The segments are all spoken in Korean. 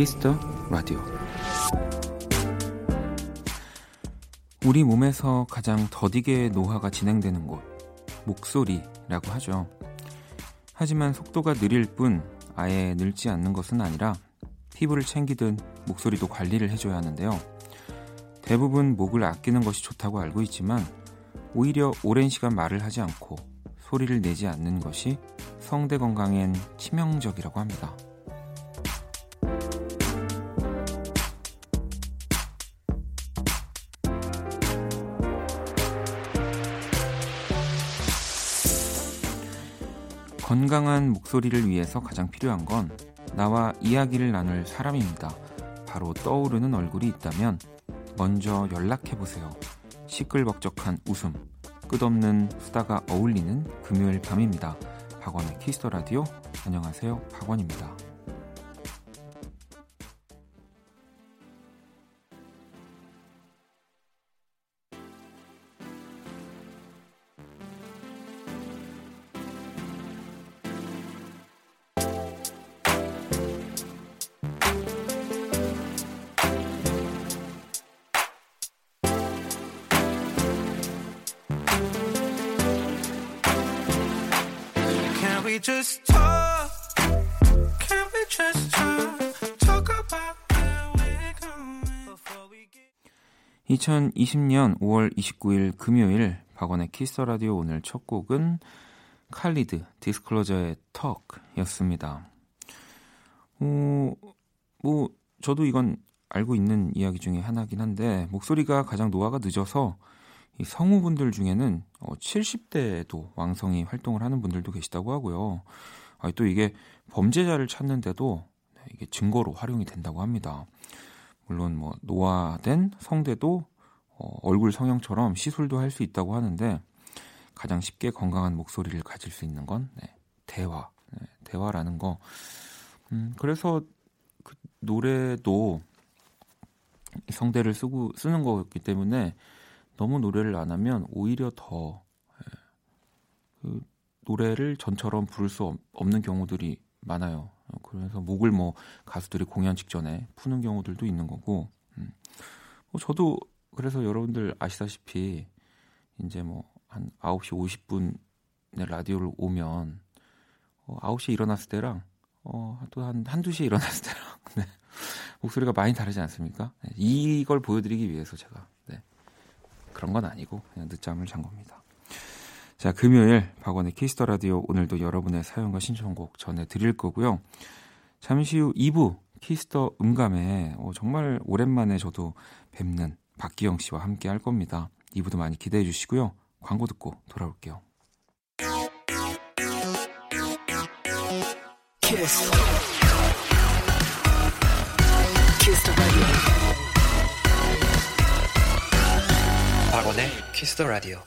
Kiss the Radio 우리 몸에서 가장 더디게 노화가 진행되는 곳 목소리라고 하죠. 하지만 속도가 느릴 뿐 아예 늙지 않는 것은 아니라 피부를 챙기든 목소리도 관리를 해줘야 하는데요. 대부분 목을 아끼는 것이 좋다고 알고 있지만 오히려 오랜 시간 말을 하지 않고 소리를 내지 않는 것이 성대 건강엔 치명적이라고 합니다. 건강한 목소리를 위해서 가장 필요한 건 나와 이야기를 나눌 사람입니다. 바로 떠오르는 얼굴이 있다면 먼저 연락해 보세요. 시끌벅적한 웃음, 끝없는 수다가 어울리는 금요일 밤입니다. 박원의 키스터 라디오. 안녕하세요. 박원입니다. 2020년 5월 29일 금요일 박원의 Kiss the Radio 오늘 첫 곡은 칼리드 디스클로저의 턱이었습니다. 어, 뭐 저도 이건 알고 있는 이야기 중에 하나긴 한데 목소리가 가장 노화가 늦어서 이 성우분들 중에는 어, 70대에도 왕성히 활동을 하는 분들도 계시다고 하고요. 아, 또 이게 범죄자를 찾는데도 네, 이게 증거로 활용이 된다고 합니다. 물론 뭐 노화된 성대도 어, 얼굴 성형처럼 시술도 할 수 있다고 하는데 가장 쉽게 건강한 목소리를 가질 수 있는 건 네, 대화, 네, 대화라는 거. 음, 그래서 그 노래도 성대를 쓰고 쓰는 거기 때문에 너무 노래를 안 하면 오히려 더 예, 그 노래를 전처럼 부를 수 없- 없는 경우들이 많아요. 그래서 목을 뭐 가수들이 공연 직전에 푸는 경우들도 있는 거고. 음. 뭐 저도 그래서 여러분들 아시다시피 이제 뭐 한 9시 50분에 라디오를 오면 어, 9시에 일어났을 때랑 어, 또 한 한두 시에 일어났을 때랑 네. 목소리가 많이 다르지 않습니까? 네. 이걸 보여드리기 위해서 제가 네. 그런 건 아니고 그냥 늦잠을 잔 겁니다. 자, 금요일 박원의 Kiss the Radio 오늘도 여러분의 사연과 신청곡 전해 드릴 거고요. 잠시 후 2부 Kiss the 음감에 어, 정말 오랜만에 저도 뵙는 박기영 씨와 함께 할 겁니다. 2부도 많이 기대해 주시고요. 광고 듣고 돌아올게요. Kiss. Kiss the radio. 박원의 Kiss the Radio.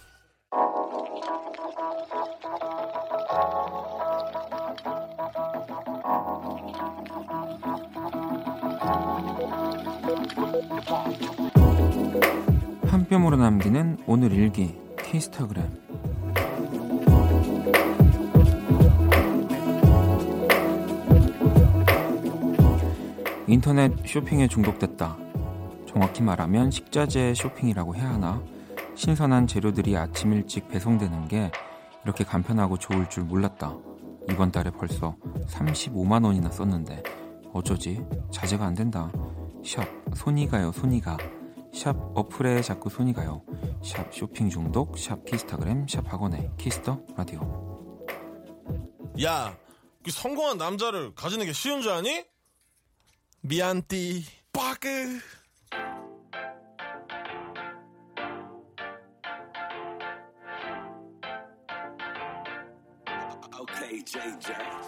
한 뼘으로 남기는 오늘 일기 키스타그램 인터넷 쇼핑에 중독됐다. 정확히 말하면 식자재 쇼핑이라고 해야 하나? 신선한 재료들이 아침 일찍 배송되는 게 이렇게 간편하고 좋을 줄 몰랐다. 이번 달에 벌써 35만 원이나 썼는데 어쩌지? 자제가 안 된다. 샵 손이 가요 손이 가. 샵 어플에 자꾸 손이 가요. 샵 쇼핑 중독, 샵 키스타그램, 샵 박원의 Kiss the Radio. 야, 그 성공한 남자를 가지는 게 쉬운 줄 아니? 미안띠, 빠그. Okay, JJ.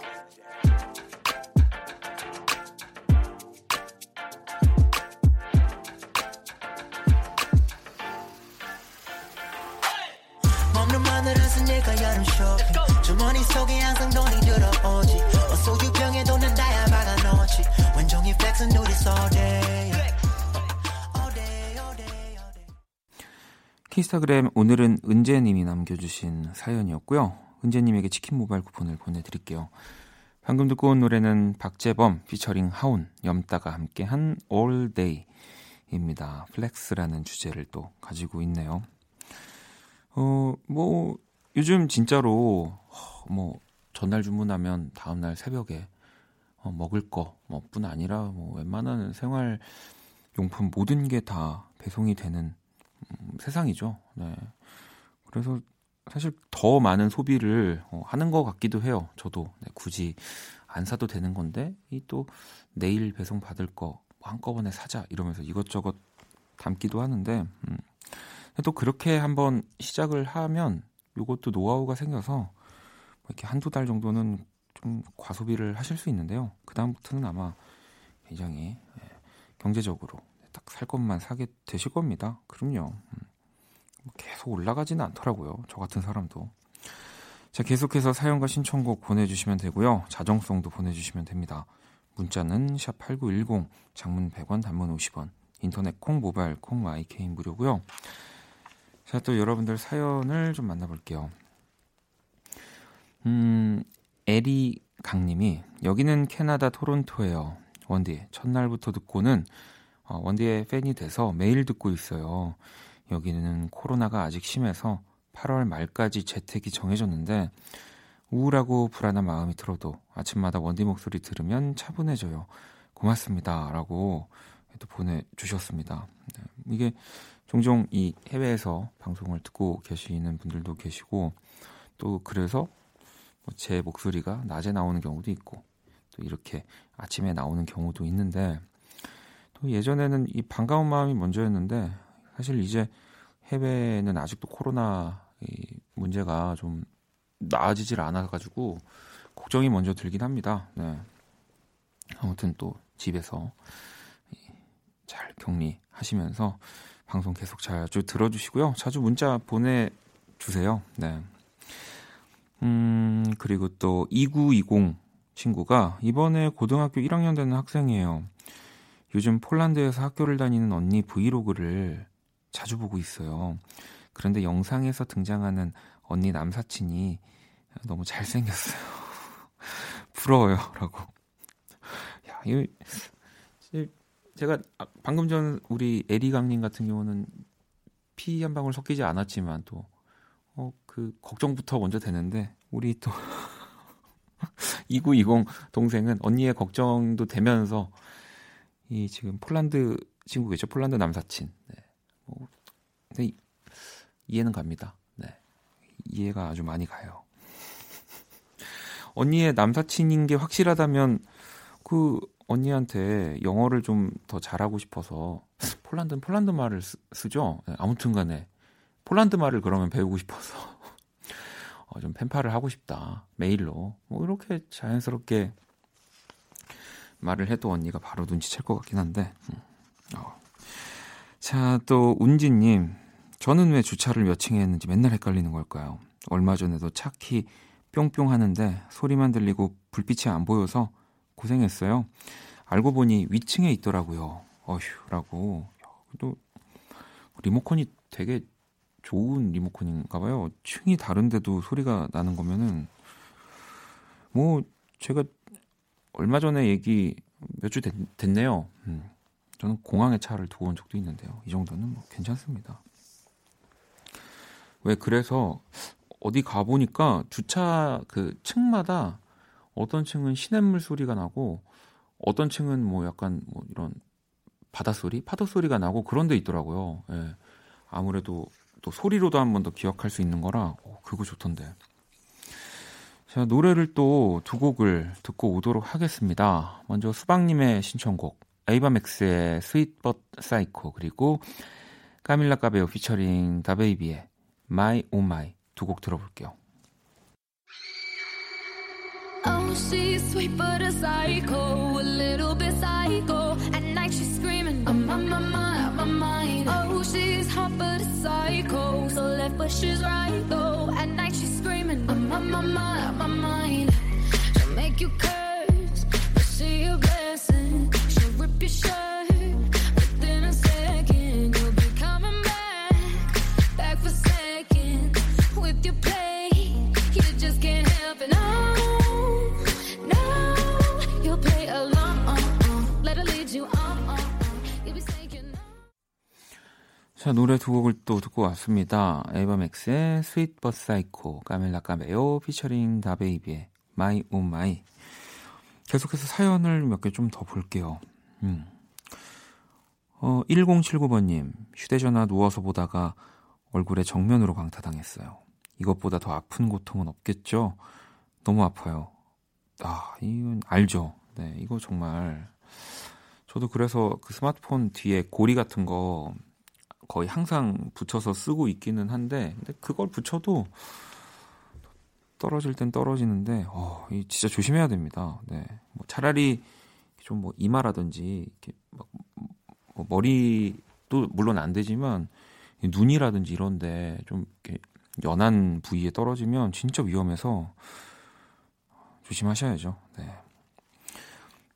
키스타그램 오늘은 은재님이 남겨주신 사연이었고요. 은재님에게 치킨 모바일 쿠폰을 보내드릴게요. 방금 듣고 온 노래는 박재범 피처링 하온 염따가 함께한 All Day입니다. flex라는 주제를 또 가지고 있네요. 어, 뭐 요즘 진짜로 뭐 전날 주문하면 다음날 새벽에 어, 먹을 거 뭐 뿐 아니라 뭐 웬만한 생활 용품 모든 게 다 배송이 되는 음, 세상이죠. 네. 그래서 사실 더 많은 소비를 어, 하는 것 같기도 해요. 저도 네, 굳이 안 사도 되는 건데 이 또 내일 배송 받을 거 한꺼번에 사자 이러면서 이것저것 담기도 하는데 음. 또 그렇게 한번 시작을 하면 요것도 노하우가 생겨서 뭐 이렇게 한두 달 정도는 좀 과소비를 하실 수 있는데요. 그 다음부터는 아마 굉장히 예, 경제적으로 딱 살 것만 사게 되실 겁니다. 그럼요. 음. 뭐 계속 올라가지는 않더라고요. 저 같은 사람도. 자, 계속해서 사연과 신청곡 보내주시면 되고요. 자정송도 보내주시면 됩니다. 문자는 샵 8910, 장문 100원, 단문 50원, 인터넷 콩, 모바일 콩, My K는 무료고요. 자, 또 여러분들 사연을 좀 만나볼게요. 음, 에리 강님이 여기는 캐나다 토론토예요. 원디 첫날부터 듣고는 어, 원디의 팬이 돼서 매일 듣고 있어요. 여기는 코로나가 아직 심해서 8월 말까지 재택이 정해졌는데 우울하고 불안한 마음이 들어도 아침마다 원디 목소리 들으면 차분해져요. 고맙습니다. 라고 또 보내주셨습니다. 네, 이게 종종 이 해외에서 방송을 듣고 계시는 분들도 계시고 또 그래서 뭐제 목소리가 낮에 나오는 경우도 있고 또 이렇게 아침에 나오는 경우도 있는데 또 예전에는 이 반가운 마음이 먼저였는데 사실 이제 해외는 아직도 코로나 이 문제가 좀 나아지질 않아가지고 걱정이 먼저 들긴 합니다. 네. 아무튼 또 집에서 잘 격리하시면서 방송 계속 자주 들어주시고요. 자주 문자 보내주세요. 네. 음, 그리고 또 2920 친구가 이번에 고등학교 1학년 되는 학생이에요. 요즘 폴란드에서 학교를 다니는 언니 브이로그를 자주 보고 있어요. 그런데 영상에서 등장하는 언니 남사친이 너무 잘생겼어요. 부러워요. 라고. 야, 이거, 제가 아, 방금 전 우리 에리 강님 같은 경우는 피 한 방울 섞이지 않았지만 또, 어, 그, 걱정부터 먼저 되는데, 우리 또, 2920 동생은 언니의 걱정도 되면서, 이 지금 폴란드 친구겠죠? 폴란드 남사친. 네. 뭐, 근데 이해는 갑니다. 네. 이해가 아주 많이 가요. 언니의 남사친인 게 확실하다면 그 언니한테 영어를 좀 더 잘하고 싶어서 폴란드는 폴란드 말을 쓰, 죠 네, 아무튼 간에 폴란드 말을 그러면 배우고 싶어서 어, 좀 펜팔을 하고 싶다. 메일로. 뭐 이렇게 자연스럽게 말을 해도 언니가 바로 눈치챌 것 같긴 한데. 음. 어. 자, 또 운지님. 저는 왜 주차를 몇 층에 했는지 맨날 헷갈리는 걸까요? 얼마 전에도 차키 뿅뿅 하는데 소리만 들리고 불빛이 안 보여서 고생했어요. 알고 보니 위층에 있더라고요. 어휴라고. 또 리모컨이 되게 좋은 리모컨인가 봐요. 층이 다른데도 소리가 나는 거면은 뭐 제가 얼마 전에 얘기 몇 주 됐네요. 음. 저는 공항에 차를 두고 온 적도 있는데요. 이 정도는 뭐 괜찮습니다. 왜 그래서 어디 가 보니까 주차 그 층마다 어떤 층은 시냇물 소리가 나고 어떤 층은 뭐 약간 뭐 이런 바다 소리, 파도 소리가 나고 그런 데 있더라고요. 예. 아무래도 또 소리로도 한 번 더 기억할 수 있는 거라 오, 그거 좋던데. 자, 노래를 또 두 곡을 듣고 오도록 하겠습니다. 먼저 수박님의 신청곡 에이바맥스의 스윗 벗 사이코 그리고 까밀라 까베오 피처링 다베이비의 마이 오 마이 두 곡 들어볼게요. Oh, she's sweet but a psycho, a little bit psycho. At night she's screaming, I'm on my mind, my mind. She's hot but a psycho, so left but she's right though. At night she's screaming, I'm on my mind, my mind. She'll make you curse, but she a blessing. She'll rip your shirt 자, 노래 두 곡을 또 듣고 왔습니다. 에이버맥스의 스윗 버스 사이코, 카밀라 카베요, 피처링 다베이비의 My Oh My. 계속해서 사연을 몇 개 좀 더 볼게요. 음. 어, 1079번님, 휴대전화 누워서 보다가 얼굴에 정면으로 강타당했어요. 이것보다 더 아픈 고통은 없겠죠? 너무 아파요. 아, 이건 알죠. 네, 이거 정말. 저도 그래서 그 스마트폰 뒤에 고리 같은 거 거의 항상 붙여서 쓰고 있기는 한데, 근데 그걸 붙여도 떨어질 땐 떨어지는데, 어, 이 진짜 조심해야 됩니다. 네. 뭐 차라리 좀 뭐 이마라든지, 이렇게 막, 뭐 머리도 물론 안 되지만, 이 눈이라든지 이런데 좀 이렇게 연한 부위에 떨어지면 진짜 위험해서 조심하셔야죠. 네.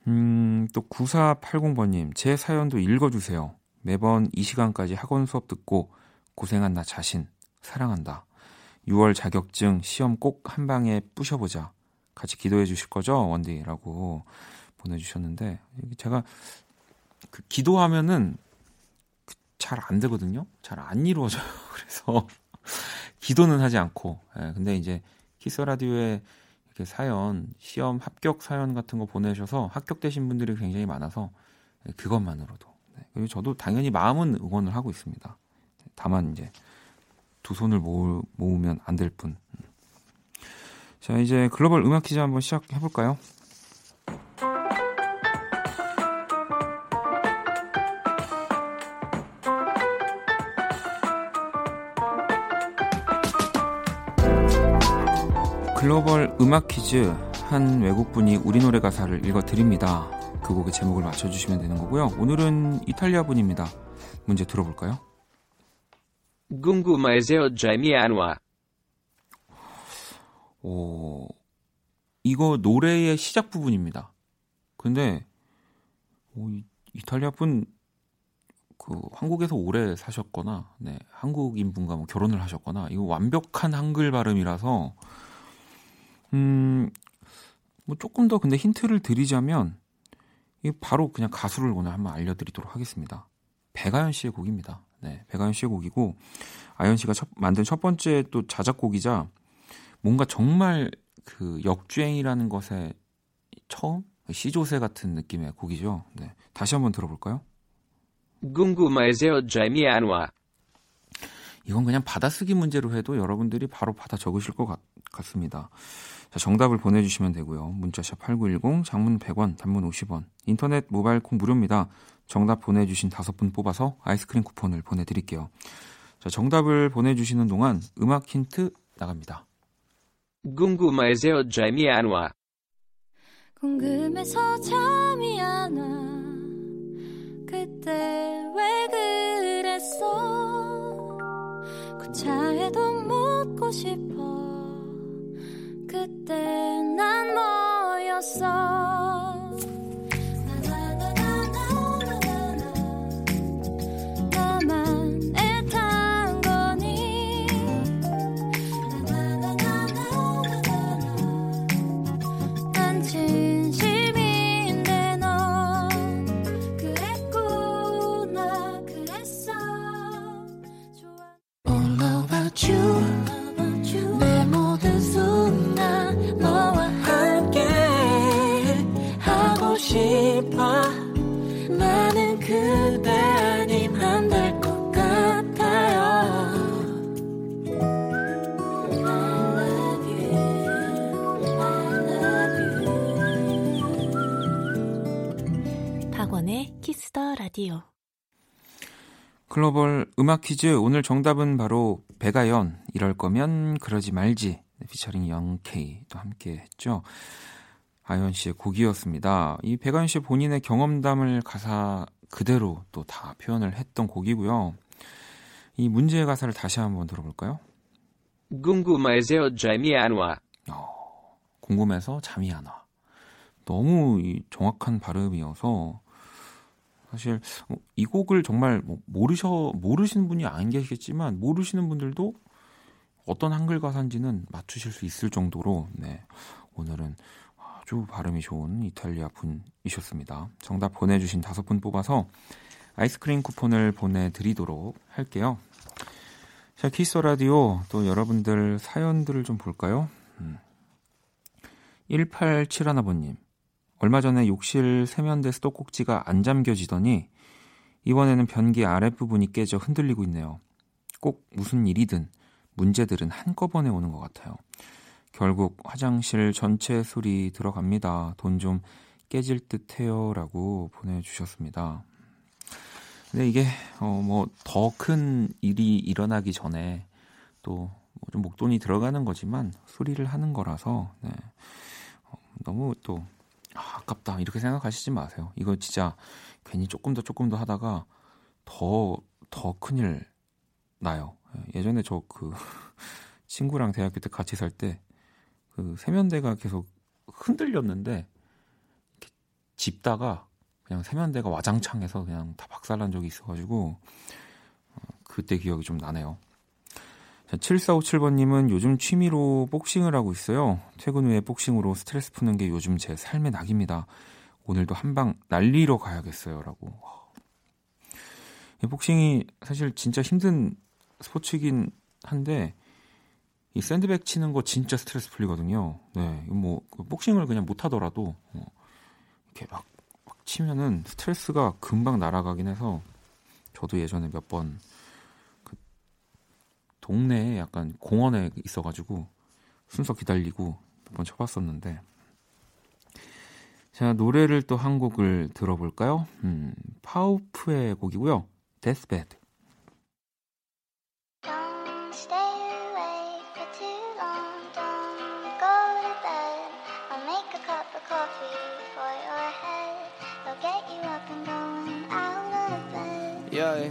음, 또 9480번님, 제 사연도 읽어주세요. 매번 이 시간까지 학원 수업 듣고 고생한 나 자신, 사랑한다. 6월 자격증 시험 꼭 한 방에 부셔보자. 같이 기도해 주실 거죠? 원디라고 보내주셨는데, 제가 그 기도하면은 잘 안 되거든요? 잘 안 이루어져요. 그래서 기도는 하지 않고. 예, 근데 이제 키스 라디오에 이렇게 사연, 시험 합격 사연 같은 거 보내셔서 합격되신 분들이 굉장히 많아서 예, 그것만으로도. 네, 그리고 저도 당연히 마음은 응원을 하고 있습니다. 다만 이제 두 손을 모으, 모으면 안 될 뿐. 자, 이제 글로벌 음악 퀴즈 한번 시작해 볼까요? 글로벌 음악 퀴즈 한 외국분이 우리 노래 가사를 읽어 드립니다. 그 곡의 제목을 맞춰 주시면 되는 거고요. 오늘은 이탈리아 분입니다. 문제 들어볼까요? 궁금해 oggi mi hanno 오, 이거 노래의 시작 부분입니다. 근데 오, 이- 이탈리아 분 그 한국에서 오래 사셨거나 네, 한국인 분과 뭐 결혼을 하셨거나 이거 완벽한 한글 발음이라서 음, 뭐 조금 더 근데 힌트를 드리자면 이 바로 그냥 가수를 오늘 한번 알려드리도록 하겠습니다. 백아연 씨의 곡입니다. 네, 백아연 씨의 곡이고 아연 씨가 첫, 만든 첫 번째 또 자작곡이자 뭔가 정말 그 역주행이라는 것에 처음 시조새 같은 느낌의 곡이죠. 네, 다시 한번 들어볼까요? 궁금해 oggi mi hanno 이건 그냥 받아쓰기 문제로 해도 여러분들이 바로 받아 적으실 것 같, 같습니다. 자, 정답을 보내주시면 되고요. 문자샵 8910, 장문 100원, 단문 50원, 인터넷 모바일 콩 무료입니다. 정답 보내주신 다섯 분 뽑아서 아이스크림 쿠폰을 보내드릴게요. 자, 정답을 보내주시는 동안 음악 힌트 나갑니다. 궁금해 oggi mi hanno 궁금해서 잠이 안 와. 그때 왜 그랬어? 그 차에도 묻고 싶어. 그때 난 뭐였어? 라디오 글로벌 음악 퀴즈 오늘 정답은 바로 백아연 이럴 거면 그러지 말지 피처링 영케이 또 함께 했죠. 아연 씨의 곡이었습니다. 이 백아연 씨 본인의 경험담을 가사 그대로 또 다 표현을 했던 곡이고요. 이 문제의 가사를 다시 한번 들어볼까요? 궁금해서 잠이 안 와 궁금해서 잠이 안 와. 너무 이 정확한 발음이어서 사실 어, 이 곡을 정말 뭐 모르셔 모르시는 분이 안 계시겠지만 모르시는 분들도 어떤 한글 가사인지는 맞추실 수 있을 정도로 네, 오늘은 아주 발음이 좋은 이탈리아 분이셨습니다. 정답 보내주신 다섯 분 뽑아서 아이스크림 쿠폰을 보내드리도록 할게요. 자, 키스 라디오 또 여러분들 사연들을 좀 볼까요? 음. 1871아버님. 얼마 전에 욕실 세면대 수도꼭지가 안 잠겨지더니 이번에는 변기 아랫부분이 깨져 흔들리고 있네요. 꼭 무슨 일이든 문제들은 한꺼번에 오는 것 같아요. 결국 화장실 전체 소리 들어갑니다. 돈 좀 깨질 듯 해요. 라고 보내주셨습니다. 근데 이게, 어, 뭐, 더 큰 일이 일어나기 전에 또, 뭐좀 목돈이 들어가는 거지만 수리를 하는 거라서, 네. 어, 너무 또, 아, 아깝다. 이렇게 생각하시지 마세요. 이거 진짜 괜히 조금 더 조금 더 하다가 더, 더 큰일 나요. 예전에 저 그 친구랑 대학교 때 같이 살 때 그 세면대가 계속 흔들렸는데 집다가 그냥 세면대가 와장창해서 그냥 다 박살난 적이 있어가지고 어, 그때 기억이 좀 나네요. 자, 7457번님은 요즘 취미로 복싱을 하고 있어요. 퇴근 후에 복싱으로 스트레스 푸는 게 요즘 제 삶의 낙입니다. 오늘도 한 방 날리러 가야겠어요. 라고. 복싱이 사실 진짜 힘든 스포츠이긴 한데 이 샌드백 치는 거 진짜 스트레스 풀리거든요. 네, 뭐 복싱을 그냥 못 하더라도 어, 이렇게 막, 막, 치면은 스트레스가 금방 날아가긴 해서 저도 예전에 몇번그 동네에 약간 공원에 있어가지고 순서 기다리고 몇 번 쳐봤었는데 자 노래를 또 한 곡을 들어볼까요? 음, 파우푸의 곡이고요. death bed Don't stay awake for too long. Don't go to bed. I'll make a cup of coffee for your head. I'll get you up and going out of bed. Yeah,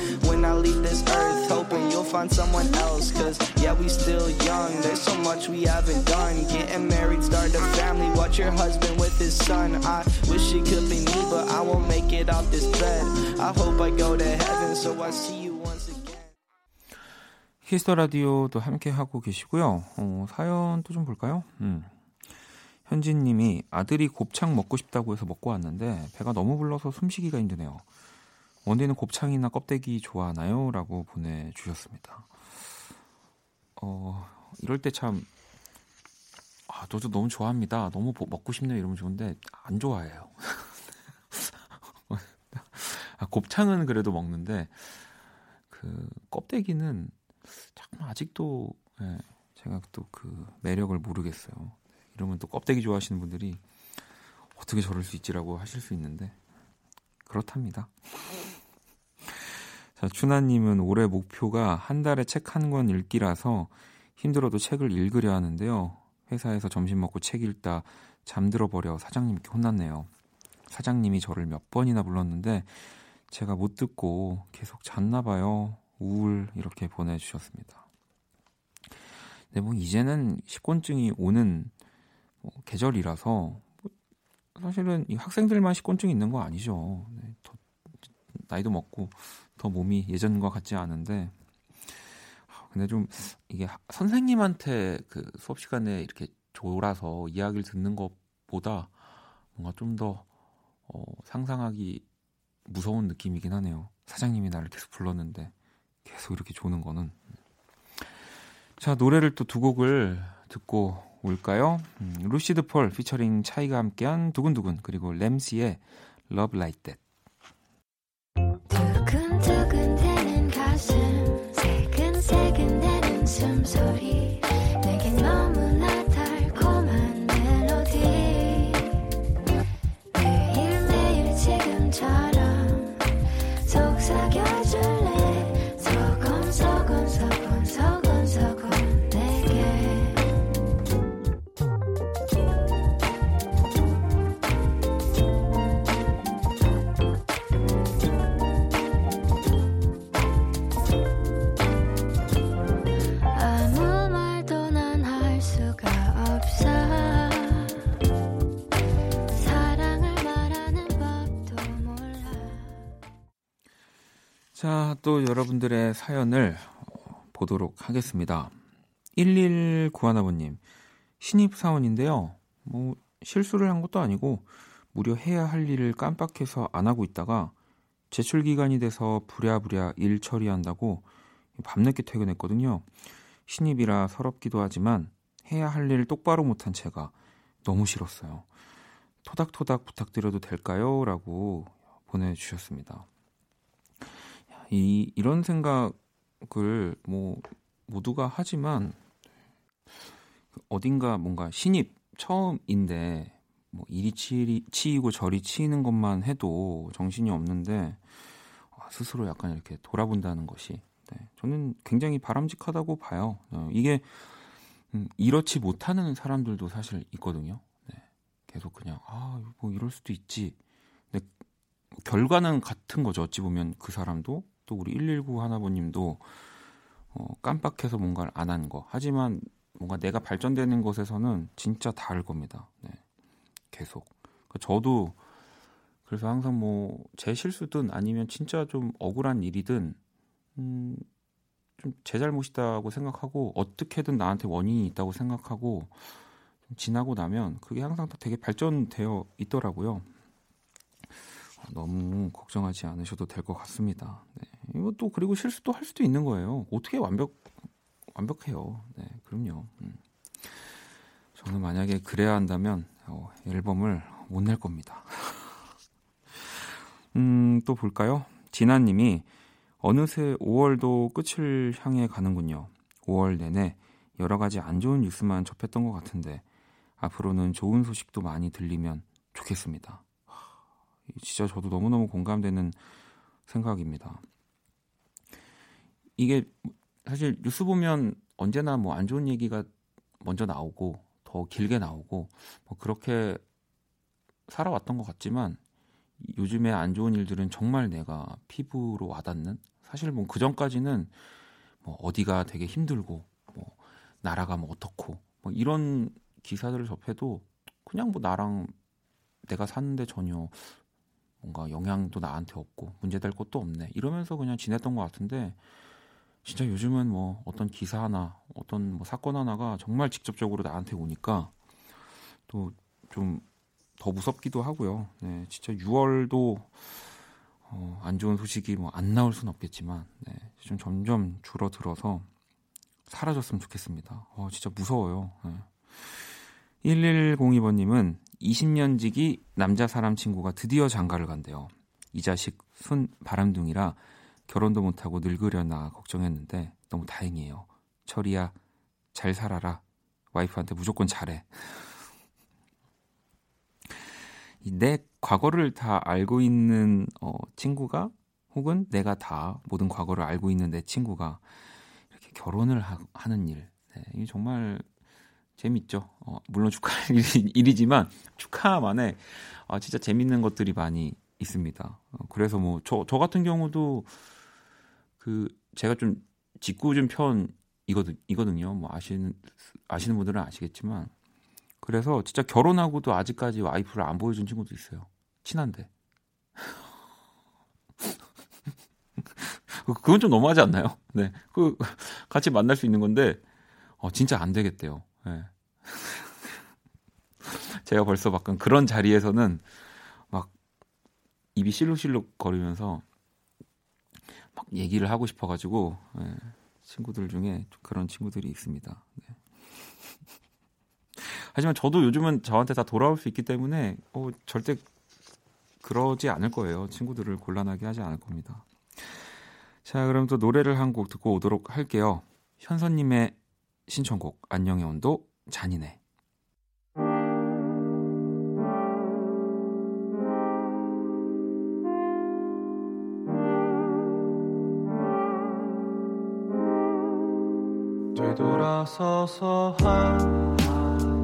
When I leave this earth, hoping you'll find someone else. Cause yeah, we still young, there's so much we haven't done. Getting married, start a family, watch your husband with his son. I wish it could be me, but I won't make it out this bed. I hope I go to heaven, so I see you once again. 키스터 라디오도 함께 하고 계시고요. 어, 사연도 좀 볼까요? 음. 현진님이 아들이 곱창 먹고 싶다고 해서 먹고 왔는데 배가 너무 불러서 숨쉬기가 힘드네요. 원디는 곱창이나 껍데기 좋아하나요? 라고 보내주셨습니다. 어, 이럴 때 참, 아, 저도 너무 좋아합니다. 너무 보- 먹고 싶네요. 이러면 좋은데, 안 좋아해요. 아, 곱창은 그래도 먹는데, 그, 껍데기는 참 아직도, 예, 제가 또 그 매력을 모르겠어요. 이러면 또 껍데기 좋아하시는 분들이 어떻게 저럴 수 있지라고 하실 수 있는데, 그렇답니다. 자, 추나님은 올해 목표가 한 달에 책 한 권 읽기라서 힘들어도 책을 읽으려 하는데요. 회사에서 점심 먹고 책 읽다 잠들어 버려 사장님께 혼났네요. 사장님이 저를 몇 번이나 불렀는데 제가 못 듣고 계속 잤나 봐요. 우울 이렇게 보내주셨습니다. 네, 뭐 이제는 식곤증이 오는 뭐 계절이라서 뭐 사실은 이 학생들만 식곤증이 있는 거 아니죠. 네, 더 나이도 먹고 더 몸이 예전과 같지 않은데 아, 근데 좀 이게 하- 선생님한테 그 수업 시간에 이렇게 졸아서 이야기를 듣는 것보다 뭔가 좀더 어, 상상하기 무서운 느낌이긴 하네요. 사장님이 나를 계속 불렀는데 계속 이렇게 조는 거는 자 노래를 또 두 곡을 듣고 올까요? 음, 루시드 폴 피처링 차이가 함께한 두근두근 그리고 램시의 Love Like That 두근두근 대는 가슴 새근새근 대는 숨소리 또 여러분들의 사연을 어, 보도록 하겠습니다. 1191아버님, 신입사원인데요. 뭐, 실수를 한 것도 아니고, 무려 해야 할 일을 깜빡해서 안 하고 있다가, 제출 기간이 돼서 부랴부랴 일 처리한다고 밤늦게 퇴근했거든요. 신입이라 서럽기도 하지만, 해야 할 일을 똑바로 못한 제가 너무 싫었어요. 토닥토닥 부탁드려도 될까요? 라고 보내주셨습니다. 이, 이런 생각을 뭐 모두가 하지만 어딘가 뭔가 신입 처음인데 뭐 이리 치, 치이고 저리 치이는 것만 해도 정신이 없는데 아, 스스로 약간 이렇게 돌아본다는 것이 네, 저는 굉장히 바람직하다고 봐요. 어, 이게 음, 이렇지 못하는 사람들도 사실 있거든요. 네, 계속 그냥 아 뭐 이럴 수도 있지. 근데 결과는 같은 거죠. 어찌 보면 그 사람도 또 우리 119 하나버님도 어, 깜빡해서 뭔가를 안 한 거. 하지만 뭔가 내가 발전되는 것에서는 진짜 다를 겁니다. 네. 계속. 그러니까 저도 그래서 항상 뭐 제 실수든 아니면 진짜 좀 억울한 일이든 음, 좀 제 잘못이다고 생각하고 어떻게든 나한테 원인이 있다고 생각하고 좀 지나고 나면 그게 항상 다 되게 발전되어 있더라고요. 너무 걱정하지 않으셔도 될 것 같습니다. 네. 이것도 그리고 실수도 할 수도 있는 거예요. 어떻게 완벽 완벽해요. 네, 그럼요. 음. 저는 만약에 그래야 한다면 어, 앨범을 못 낼 겁니다. 음, 또 볼까요? 진아님이 어느새 5월도 끝을 향해 가는군요. 5월 내내 여러 가지 안 좋은 뉴스만 접했던 것 같은데 앞으로는 좋은 소식도 많이 들리면 좋겠습니다. 진짜 저도 너무너무 공감되는 생각입니다. 이게 사실 뉴스 보면 언제나 뭐 안 좋은 얘기가 먼저 나오고 더 길게 나오고 뭐 그렇게 살아왔던 것 같지만 요즘에 안 좋은 일들은 정말 내가 피부로 와닿는? 사실 뭐 그 전까지는 뭐 어디가 되게 힘들고 뭐 나라가 뭐 어떻고 뭐 이런 기사들을 접해도 그냥 뭐 나랑 내가 사는데 전혀 뭔가 영향도 나한테 없고 문제될 것도 없네. 이러면서 그냥 지냈던 것 같은데 진짜 요즘은 뭐 어떤 기사 하나 어떤 뭐 사건 하나가 정말 직접적으로 나한테 오니까 또 좀 더 무섭기도 하고요. 네, 진짜 6월도 어, 안 좋은 소식이 뭐 안 나올 수는 없겠지만 네, 좀 점점 줄어들어서 사라졌으면 좋겠습니다. 어, 진짜 무서워요. 네. 1102번님은 20년 지기 남자 사람 친구가 드디어 장가를 간대요. 이 자식 순 바람둥이라 결혼도 못하고 늙으려나 걱정했는데 너무 다행이에요. 철이야 잘 살아라. 와이프한테 무조건 잘해. 내 과거를 다 알고 있는 어, 친구가 혹은 내가 다 모든 과거를 알고 있는 내 친구가 이렇게 결혼을 하, 는 일. 네, 이 정말 재밌죠. 어, 물론 축하할 일이, 지만 축하만에 아, 진짜 재밌는 것들이 많이 있습니다. 어, 그래서 뭐 저 저 같은 경우도 그 제가 좀 짓궂은 편이거든 이거든요. 뭐 아시는 아시는 분들은 아시겠지만 그래서 진짜 결혼하고도 아직까지 와이프를 안 보여준 친구도 있어요. 친한데. 그건 좀 너무하지 않나요? 네. 그 같이 만날 수 있는 건데 어 진짜 안 되겠대요. 네. 제가 벌써 약간 그런 자리에서는 막 입이 실룩실룩 거리면서 막 얘기를 하고 싶어가지고 네. 친구들 중에 그런 친구들이 있습니다. 네. 하지만 저도 요즘은 저한테 다 돌아올 수 있기 때문에 어, 절대 그러지 않을 거예요. 친구들을 곤란하게 하지 않을 겁니다. 자, 그럼 또 노래를 한 곡 듣고 오도록 할게요. 현선님의 신청곡 안녕의 온도 잔인해. 되돌아서서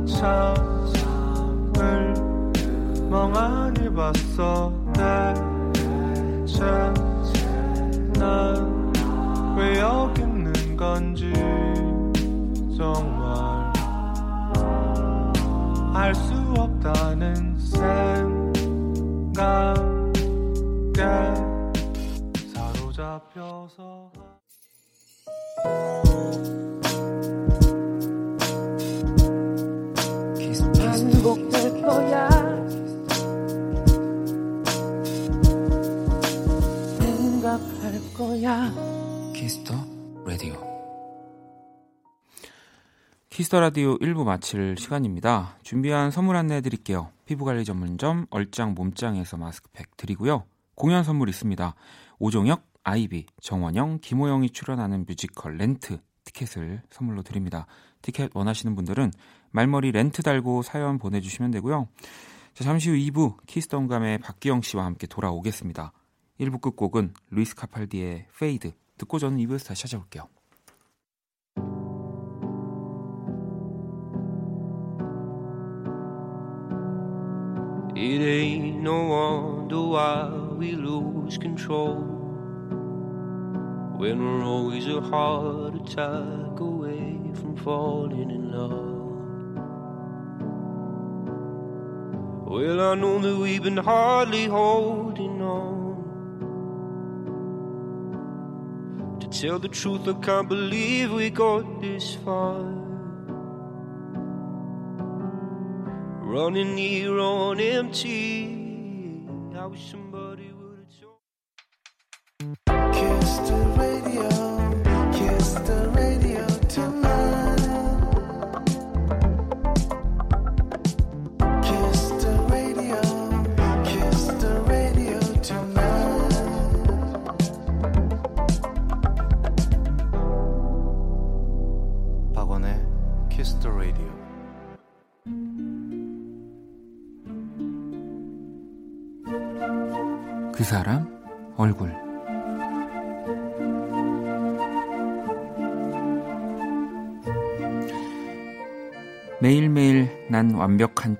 한참을 멍하니 봤어 대체 난왜 여기 있는 건지 정말 알 수 없다는 거야 키스 더 라디오 키스 더 라디오 1부 마칠 시간입니다. 준비한 선물 안내해 드릴게요. 피부관리 전문점 얼짱 몸짱에서 마스크팩 드리고요. 공연 선물 있습니다. 오종혁, 아이비, 정원영, 김호영이 출연하는 뮤지컬 렌트 티켓을 선물로 드립니다. 티켓 원하시는 분들은 말머리 렌트 달고 사연 보내주시면 되고요. 자, 잠시 후 2부 키스 더 음감의 박기영 씨와 함께 돌아오겠습니다. 1부 끝곡은 루이스 카팔디의 페이드 듣고 저는 2부에서 다시 찾아올게요. It ain't no wonder why we lose control when we're always a heart attack away from falling in love. Well, I know that we've been hardly holding on. To tell the truth, I can't believe we got this far. Running here on empty. I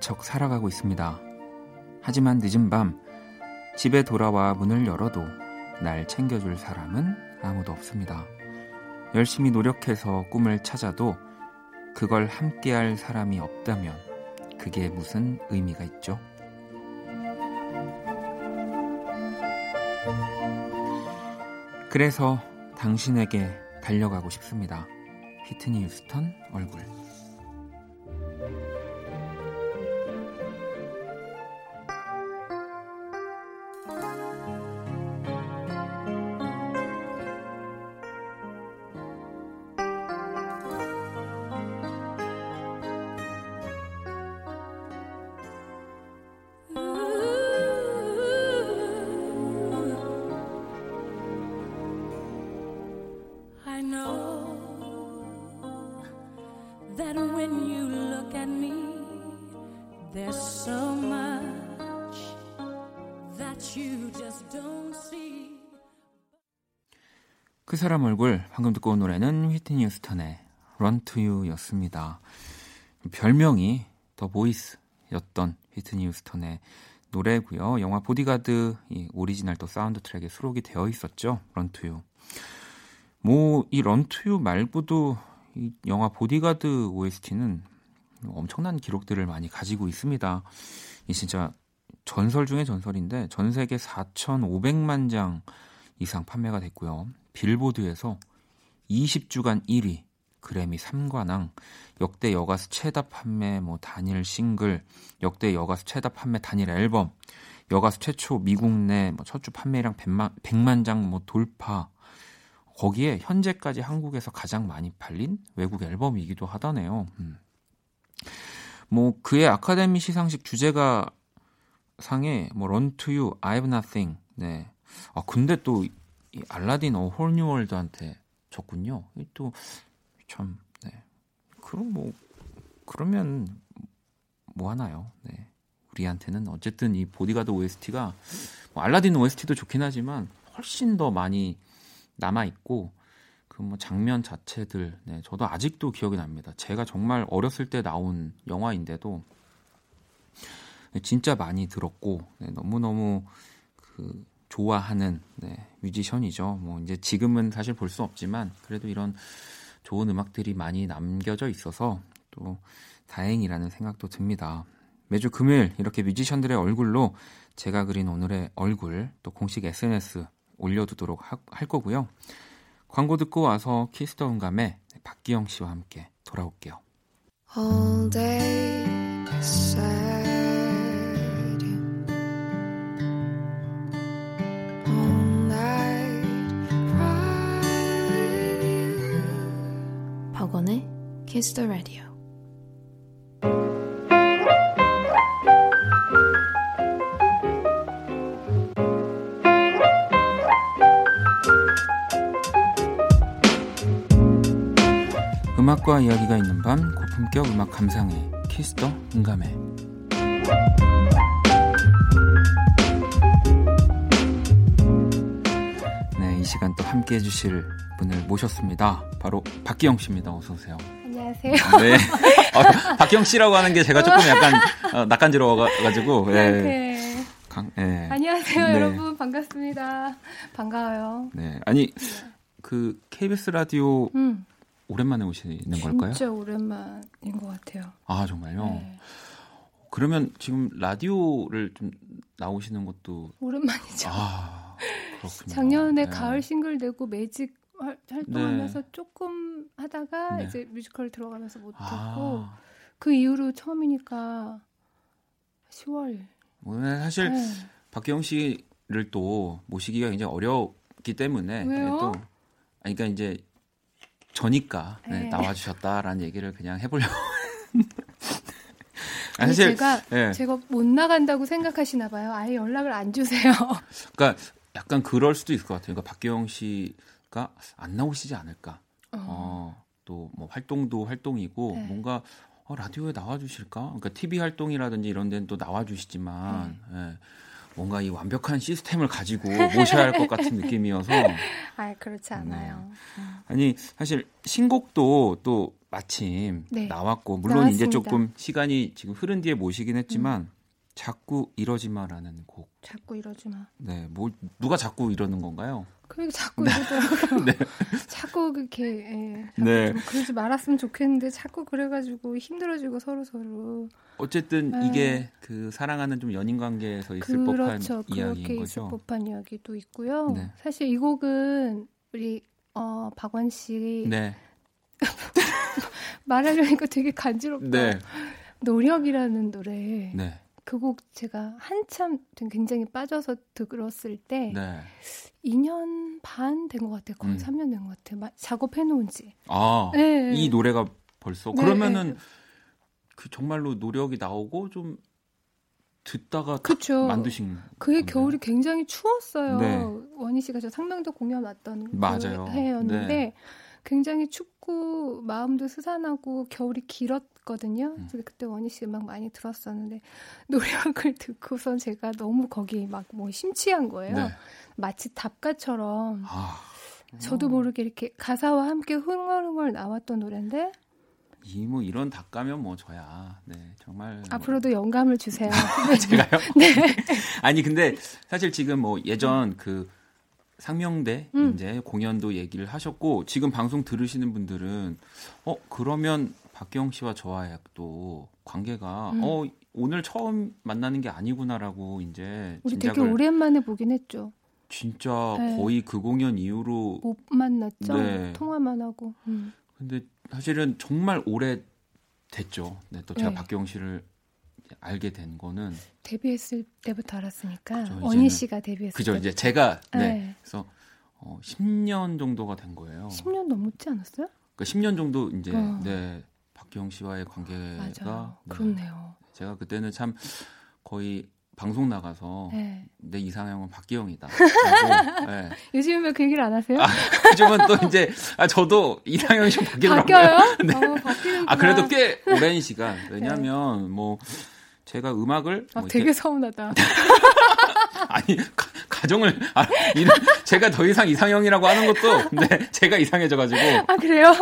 척 살아가고 있습니다. 하지만 늦은 밤 집에 돌아와 문을 열어도 날 챙겨줄 사람은 아무도 없습니다. 열심히 노력해서 꿈을 찾아도 그걸 함께할 사람이 없다면 그게 무슨 의미가 있죠? 그래서 당신에게 달려가고 싶습니다. 히트니 휴스턴 얼굴. 그 사람 얼굴 방금 듣고 온 노래는 휘트니 휴스턴의 Run to You였습니다. 별명이 The Voice였던 휘트니 휴스턴의 노래고요. 영화 보디가드 이 오리지널 또 사운드 트랙에 수록이 되어 있었죠. Run to You. 뭐이 Run to You 말고도 이 영화 보디가드 OST는 엄청난 기록들을 많이 가지고 있습니다. 이 진짜 전설 중의 전설인데 전 세계 4,500만 장 이상 판매가 됐고요. 빌보드에서 20주간 1위, 그래미 3관왕, 역대 여가수 최다 판매 뭐 단일 싱글, 역대 여가수 최다 판매 단일 앨범, 여가수 최초 미국 내뭐첫주 판매량 100만, 100만 장 뭐 돌파. 거기에 현재까지 한국에서 가장 많이 팔린 외국 앨범이기도 하다네요. 음. 뭐 그의 아카데미 시상식 주제가 상에 뭐 Run to You, I've Nothing. 네. 아 근데 또 이 알라딘 어 홀뉴 월드한테 줬군요. 또참 네. 그럼 뭐 그러면 뭐 하나요? 네. 우리한테는 어쨌든 이 보디가드 OST가 뭐 알라딘 OST도 좋긴 하지만 훨씬 더 많이 남아 있고 그 뭐 장면 자체들 네, 저도 아직도 기억이 납니다. 제가 정말 어렸을 때 나온 영화인데도 진짜 많이 들었고 네, 너무너무 그 좋아하는 네, 뮤지션이죠. 뭐 이제 지금은 사실 볼 수 없지만 그래도 이런 좋은 음악들이 많이 남겨져 있어서 또 다행이라는 생각도 듭니다. 매주 금요일 이렇게 뮤지션들의 얼굴로 제가 그린 오늘의 얼굴 또 공식 SNS 올려두도록 하, 할 거고요. 광고 듣고 와서 키스더 음감에 박기영 씨와 함께 돌아올게요. Kiss the Radio. 음악과 이야기가 있는 밤 고품격 음악 감상회 키스터 음감회 네, 이 시간 또 함께 해주실 분을 모셨습니다. 바로 박기영 씨입니다. 어서 오세요. 안녕하세요. 네. 어, 박기영 씨라고 하는 게 제가 조금 약간 어, 낯간지러워가지고. 예. 네. 강, 예. 안녕하세요, 네. 여러분. 반갑습니다. 반가워요. 네. 아니 그 KBS 라디오 음, 오랜만에 오시는 걸까요? 진짜 오랜만인 것 같아요. 아 정말요? 네. 그러면 지금 라디오를 좀 나오시는 것도 오랜만이죠. 아 그렇군요. 작년에 네. 가을 싱글 내고 매직 활, 활동하면서 네. 조금 하다가 네. 이제 뮤지컬 들어가면서 못했고 아, 그 이후로 처음이니까 10월. 오늘 사실 네. 박기영 씨를 또 모시기가 굉장히 어렵기 때문에 네, 왜요? 또 아니 그러니까 이제 저니까 네, 네. 나와주셨다라는 얘기를 그냥 해보려고. 아니, 사실 제가 예. 제가 못 나간다고 생각하시나 봐요. 아예 연락을 안 주세요. 그러니까 약간 그럴 수도 있을 것 같아요. 그러니까 박기영 씨 가안 나오시지 않을까. 어, 또뭐 활동도 활동이고 네. 뭔가 어, 라디오에 나와주실까? 그러니까 TV 활동이라든지 이런 데는 또 나와주시지만 네. 예, 뭔가 이 완벽한 시스템을 가지고 모셔야 할 것 같은 느낌이어서 아 그렇지 않아요. 아니 사실 신곡도 또 마침 네. 나왔고 물론 이제 나왔습니다. 조금 시간이 지금 흐른 뒤에 모시긴 했지만 자꾸 이러지 마라는 곡. 자꾸 이러지 마. 네, 뭐 누가 자꾸 이러는 건가요? 그러니까 자꾸 이러더라고요. 네. 자꾸 그렇게 예, 자꾸 네. 좀 그러지 말았으면 좋겠는데 자꾸 그래가지고 힘들어지고 서로 서로 어쨌든 네. 이게 그 사랑하는 좀 연인 관계에서 있을 법한 그렇죠. 이야기인 그렇게 있을 거죠. 법한 이야기도 있고요. 네. 사실 이 곡은 우리 어, 박원 씨 네. 말하려니까 되게 간지럽다. 네. 노력이라는 노래 네. 그 곡 제가 한참 좀 굉장히 빠져서 들었을 때 네. 2년 반 된 것 같아요. 거의 음. 3년 된 것 같아요. 마- 작업해 놓은 지. 아, 네. 이 노래가 벌써 네, 그러면은 네. 그 정말로 노력이 나오고 좀 듣다가 탁 그쵸. 만드신 그게 겨울이 굉장히 추웠어요. 네. 원희 씨가 저 상명도 공연 왔던 그 맞아요. 해였는데 네. 굉장히 춥고 마음도 스산하고 겨울이 길었 거든요. 음. 그래서 그때 원희 씨 음악 많이 들었었는데 노력을 듣고선 제가 너무 거기 막 뭐 심취한 거예요. 네. 마치 답가처럼 아, 저도 모르게 이렇게 가사와 함께 흥얼흥얼 나왔던 노래인데 이뭐 이런 닭가면 뭐 저야. 네, 정말 앞으로도 영감을 주세요. 제가요? 네. 아니 근데 사실 지금 뭐 예전 그 상명대 음. 이제 공연도 얘기를 하셨고 지금 방송 들으시는 분들은 어 그러면 박경 씨와 저와의 또 관계가 음. 어 오늘 처음 만나는 게 아니구나라고 이제 우리 되게 오랜만에 보긴 했죠. 진짜 네. 거의 그 공연 이후로 못 만났죠. 네. 통화만 하고. 음. 근데 사실은 정말 오래 됐죠. 네, 또 제가 네. 박경 씨를 알게 된 거는 데뷔했을 때부터 알았으니까 그죠, 원희 씨가 데뷔했을 그죠 때 이제 제가 네, 네. 그래서 어, 10년 정도가 된 거예요. 10년 넘었지 않았어요? 그러니까 10년 정도 이제 어. 네 박기영 씨와의 관계가 맞아. 네, 그렇네요. 제가 그때는 참 거의 방송 나가서 네. 내 이상형은 박기영이다. 네. 요즘은 그 얘기를 안 하세요? 아, 요즘은 또 이제 아 저도 이상형이 좀 바뀌더라고요. 바뀌어요? 네. 어. 아 그래도 꽤 오랜 시간. 왜냐하면 뭐 제가 음악을 아, 뭐 되게 이렇게- 서운하다. 아니 가, 정을 아, 이런- 제가 더 이상 이상형이라고 하는 것도 네 제가 이상해져가지고 아 그래요?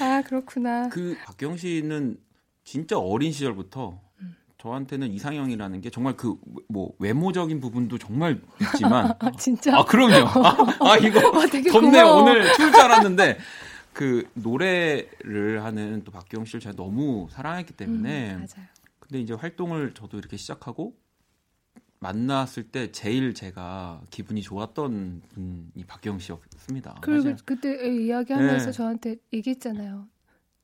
아 그렇구나. 그 박경 씨는 진짜 어린 시절부터 음. 저한테는 이상형이라는 게 정말 그 뭐 외모적인 부분도 정말 있지만 아 진짜? 아 그럼요. 아, 아, 이거 와, 되게 덥네 고마워. 오늘 추울 줄 알았는데 그 노래를 하는 또 박경 씨를 제가 너무 사랑했기 때문에 음, 맞아요. 근데 이제 활동을 저도 이렇게 시작하고 만났을 때 제일 제가 기분이 좋았던 분이 박경 씨였습니다. 그리고 사실. 그때 이야기하면서 네. 저한테 얘기했잖아요.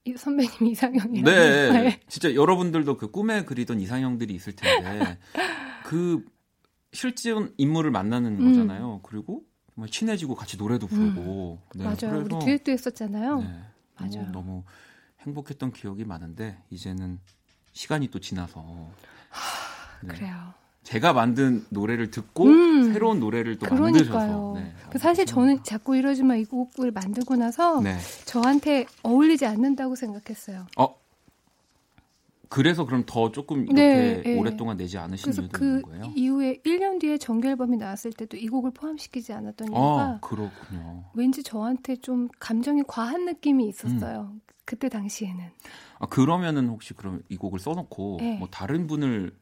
이 선배님 이상형이라고. 네, 진짜 여러분들도 그 꿈에 그리던 이상형들이 있을 텐데 그 실제 인물을 만나는 음. 거잖아요. 그리고 정말 친해지고 같이 노래도 부르고. 네, 맞아요. 우리 듀엣도 했었잖아요. 네, 맞아요. 너무, 너무 행복했던 기억이 많은데 이제는 시간이 또 지나서 네. 그래요. 제가 만든 노래를 듣고 음. 새로운 노래를 또 그러니까요. 만드셔서 네. 그 사실 저는 자꾸 이러지만 이 곡을 만들고 나서 네. 저한테 어울리지 않는다고 생각했어요. 어 그래서 그럼 더 조금 이렇게 네, 네. 오랫동안 내지 않으신 이유도 그 있는 거예요? 이후에 1년 뒤에 정규 앨범이 나왔을 때도 이 곡을 포함시키지 않았던 이유가 아 그렇군요. 왠지 저한테 좀 감정이 과한 느낌이 있었어요. 음. 그때 당시에는 아 그러면은 혹시 그럼 이 곡을 써놓고 네. 뭐 다른 분을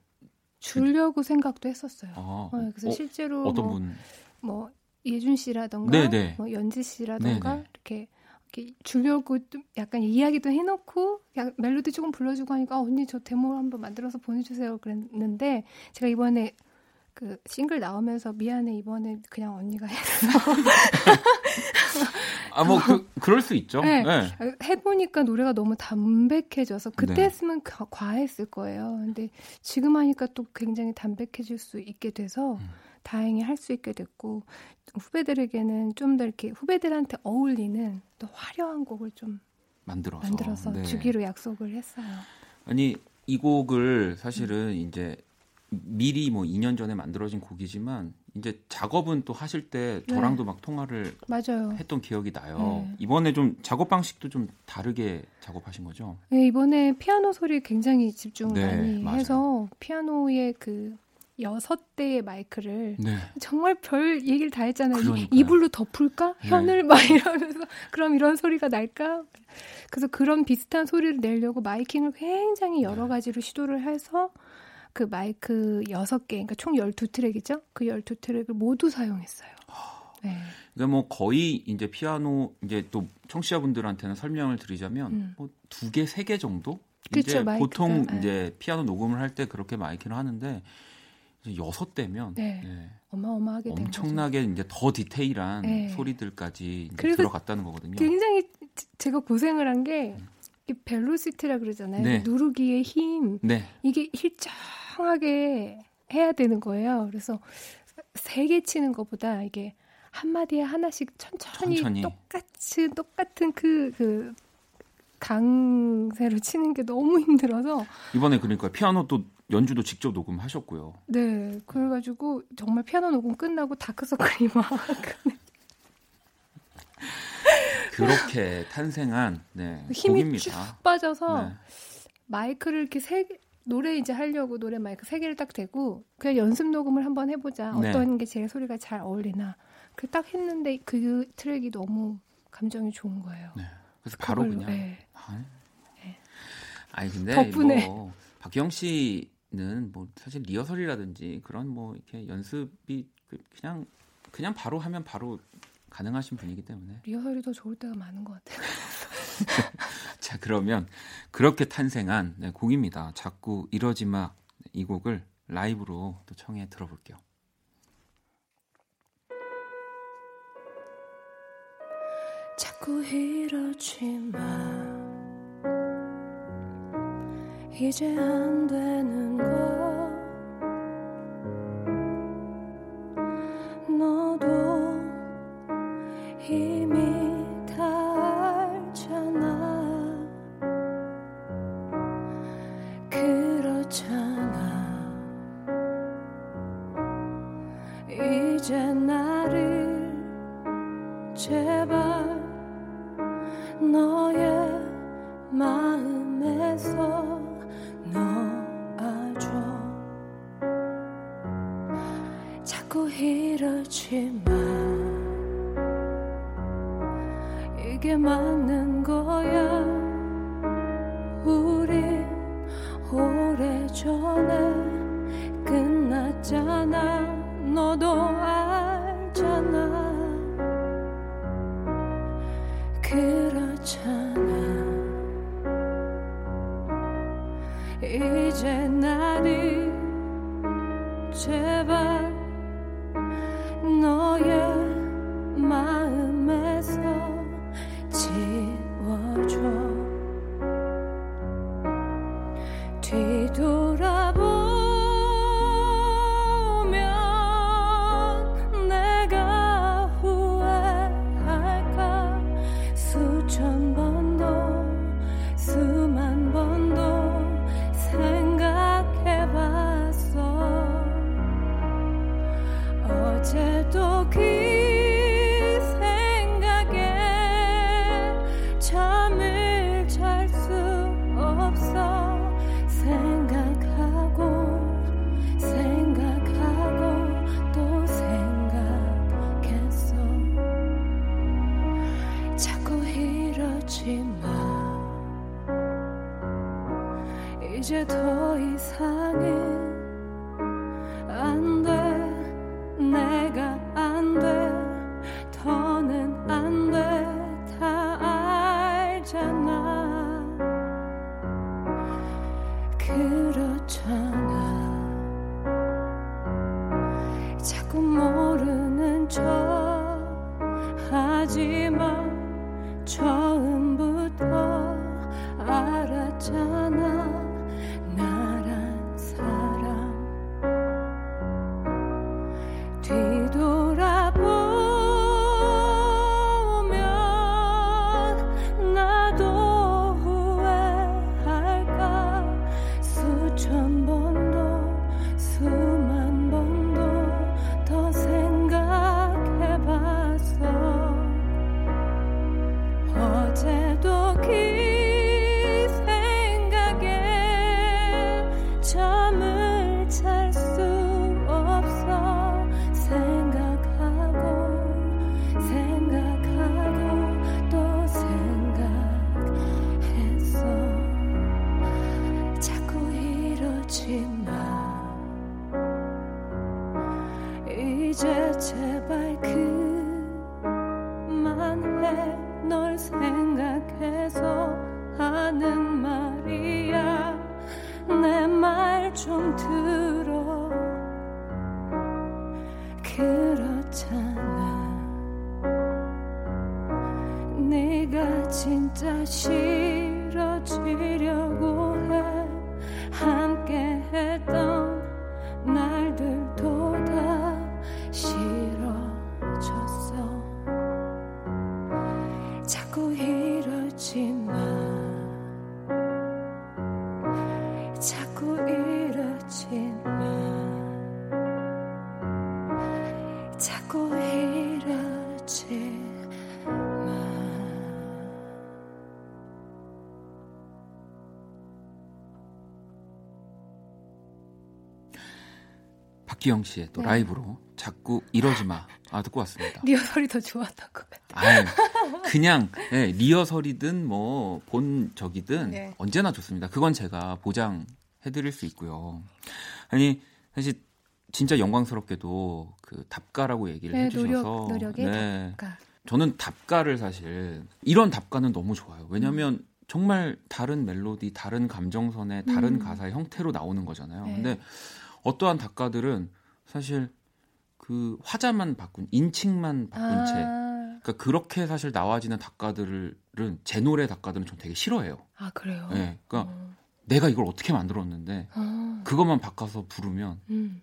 주려고 생각도 했었어요. 아, 어, 그래서 어, 실제로 어떤 뭐, 분? 뭐 예준 씨라던가 네네. 뭐 연지 씨라던가 네네. 이렇게, 이렇게 주려고 좀 약간 이야기도 해놓고 약 멜로디 조금 불러주고 하니까 아, 언니 저 데모 한번 만들어서 보내주세요 그랬는데 제가 이번에 그 싱글 나오면서 미안해 이번에 그냥 언니가 했어. 아 뭐 그, 그럴 수 있죠. 네. 네. 해보니까 노래가 너무 담백해져서 그때 네. 했으면 과, 과했을 거예요. 근데 지금 하니까 또 굉장히 담백해질 수 있게 돼서 음. 다행히 할 수 있게 됐고 후배들에게는 좀 더 이렇게 후배들한테 어울리는 또 화려한 곡을 좀 만들어서 만들어서 네. 주기로 약속을 했어요. 아니 이 곡을 사실은 이제 미리 뭐 2년 전에 만들어진 곡이지만 이제 작업은 또 하실 때 네. 저랑도 막 통화를 맞아요. 했던 기억이 나요. 네. 이번에 좀 작업 방식도 좀 다르게 작업하신 거죠? 네, 이번에 피아노 소리에 굉장히 집중을 네, 많이 맞아요. 해서 피아노의 그 여섯 대의 마이크를 네. 정말 별 얘기를 다 했잖아요. 이- 그러니까요. 이불로 덮을까? 네. 현을 막 이러면서 그럼 이런 소리가 날까? 그래서 그런 비슷한 소리를 내려고 마이킹을 굉장히 여러 네. 가지로 시도를 해서 그 마이크 여섯 개, 그러니까 총 12트랙이죠. 그 12트랙을 모두 사용했어요. 네. 그러니까 뭐 거의 이제 피아노 이제 또 청취자분들한테는 설명을 드리자면 음. 뭐두 개, 세 개 정도? 그쵸, 이제 마이크가. 보통 네. 이제 피아노 녹음을 할 때 그렇게 마이크를 하는데 여섯 대면 네. 네, 어마어마하게. 엄청나게 이제 더 디테일한 네. 소리들까지 이제 들어갔다는 거거든요. 굉장히 제- 제가 고생을 한 게 벨로시티라 그러잖아요. 네. 누르기의 힘. 네. 이게 일정하게 해야 되는 거예요. 그래서 세개 치는 것보다 이게 한 마디에 하나씩 천천히, 천천히. 똑같이 똑같은 그, 그 강세로 치는 게 너무 힘들어서 이번에 그러니까 피아노 또 연주도 직접 녹음하셨고요. 네 그래가지고 정말 피아노 녹음 끝나고 다크서클이 막 그렇게 탄생한 네, 힘이 곡입니다. 쭉 빠져서 네. 마이크를 이렇게 세 개, 노래 이제 하려고 노래 마이크 세 개를 딱 대고 그냥 연습 녹음을 한번 해보자 네. 어떤 게 제 소리가 잘 어울리나 그 딱 했는데 그 트랙이 너무 감정이 좋은 거예요. 네. 그래서 바로 그걸로, 그냥 네. 아, 아니 근데 덕분에. 뭐 박기영 씨는 뭐 사실 리허설이라든지 그런 뭐 이렇게 연습이 그- 그냥 그냥 바로 하면 바로 가능하신 분이기 때문에 리허설이 더 좋을 때가 많은 것 같아요. 자 그러면 그렇게 탄생한 네, 곡입니다. 자꾸 이러지 마. 이 곡을 라이브로 또 청해 들어볼게요. 자꾸 이러지 마 이제 안 되는 거 이제 나를 제발 너의 마음에서 박기영 씨의 또 네. 라이브로 자꾸 이러지 마. 아, 듣고 왔습니다. 리허설이 더 좋았던 것 같아 아유, 그냥 예, 리허설이든 뭐 본 적이든 네. 언제나 좋습니다. 그건 제가 보장해드릴 수 있고요. 아니 사실 진짜 영광스럽게도 그 답가라고 얘기를 네, 해주셔서 노력, 네. 답가. 저는 답가를 사실 이런 답가는 너무 좋아요. 왜냐하면 음. 정말 다른 멜로디, 다른 감정선의 다른 음. 가사의 형태로 나오는 거잖아요. 네. 근데 어떠한 답가들은 사실 그 화자만 바꾼 인칭만 바꾼 채 아, 그러니까 그렇게 사실 나와지는 작가들은 제 노래 작가들은 좀 되게 싫어해요. 아 그래요? 네, 그러니까 내가 이걸 어떻게 만들었는데 아, 그것만 바꿔서 부르면 음.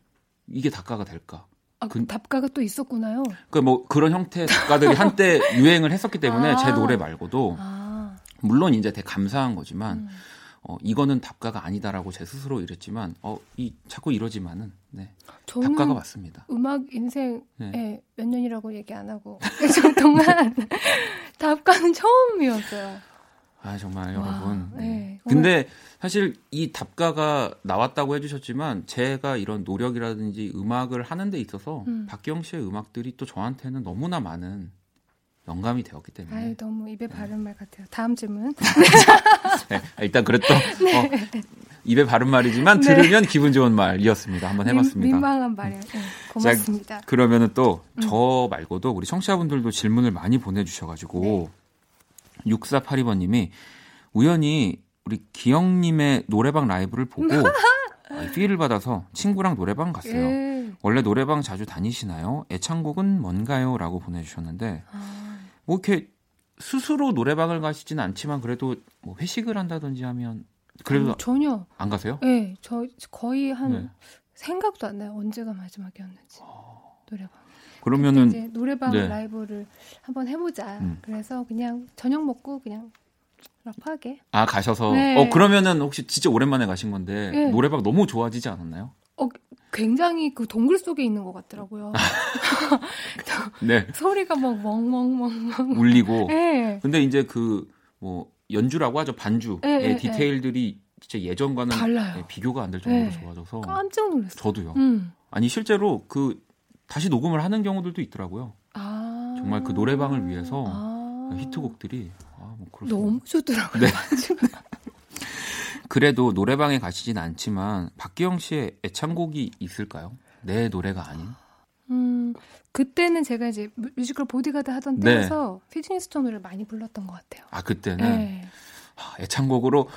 이게 작가가 될까? 아, 그- 답가가 또 있었구나요. 그러니까 뭐 그런 형태의 작가들이 한때 유행을 했었기 때문에 아. 제 노래 말고도 아, 물론 이제 되게 감사한 거지만 음. 어, 이거는 답가가 아니다라고 제 스스로 이랬지만 어, 이 자꾸 이러지만은 네, 답가가 맞습니다. 음악 인생에 네. 몇 년이라고 얘기 안 하고 좀 동안 답가는 처음이었어요. 아 정말 와, 여러분. 네. 네. 근데 사실 이 답가가 나왔다고 해주셨지만 제가 이런 노력이라든지 음악을 하는 데 있어서 음. 박경 씨의 음악들이 또 저한테는 너무나 많은 영감이 되었기 때문에 아유 너무 입에 바른 말 같아요. 다음 질문. 네, 일단 그랬던 어, 입에 바른 말이지만 네. 들으면 기분 좋은 말이었습니다. 한번 해봤습니다. 민, 망한 말이에요. 네, 고맙습니다. 자, 그러면은 또 음. 저 말고도 우리 청취자분들도 질문을 많이 보내주셔가지고 네. 6482번님이 우연히 우리 기영님의 노래방 라이브를 보고 아, 피를 받아서 친구랑 노래방 갔어요. 예. 원래 노래방 자주 다니시나요? 애창곡은 뭔가요? 라고 보내주셨는데 아, 뭐 이렇게 스스로 노래방을 가시진 않지만 그래도 뭐 회식을 한다든지 하면 그래도 아니, 전혀. 안 가세요? 네, 저 거의 한 네. 생각도 안 나요. 언제가 마지막이었는지 노래방. 그러면은 이제 노래방 네. 라이브를 한번 해보자. 음. 그래서 그냥 저녁 먹고 그냥 락하게. 아 가셔서 네. 어 그러면은 혹시 진짜 오랜만에 가신 건데 네. 노래방 너무 좋아지지 않았나요? 어, 굉장히 그 동굴 속에 있는 것 같더라고요. 네 소리가 막 멍멍멍멍. 울리고 네. 근데 이제 그 뭐 연주라고 하죠 반주의 네, 네, 디테일들이 진짜 예전과는 달라요. 네, 비교가 안 될 정도로 네. 좋아져서 깜짝 놀랐어요. 저도요. 음. 아니 실제로 그 다시 녹음을 하는 경우들도 있더라고요. 아. 정말 그 노래방을 위해서 아. 히트곡들이 아, 뭐. 너무 좋더라고요. 네. 그래도 노래방에 가시진 않지만 박기영 씨의 애창곡이 있을까요? 내 노래가 아닌. 음, 그때는 제가 이제 뮤- 뮤지컬 보디가드 하던 네. 때라서 휘트니 휴스턴 노래를 많이 불렀던 것 같아요. 아 그때는 네. 아, 애창곡으로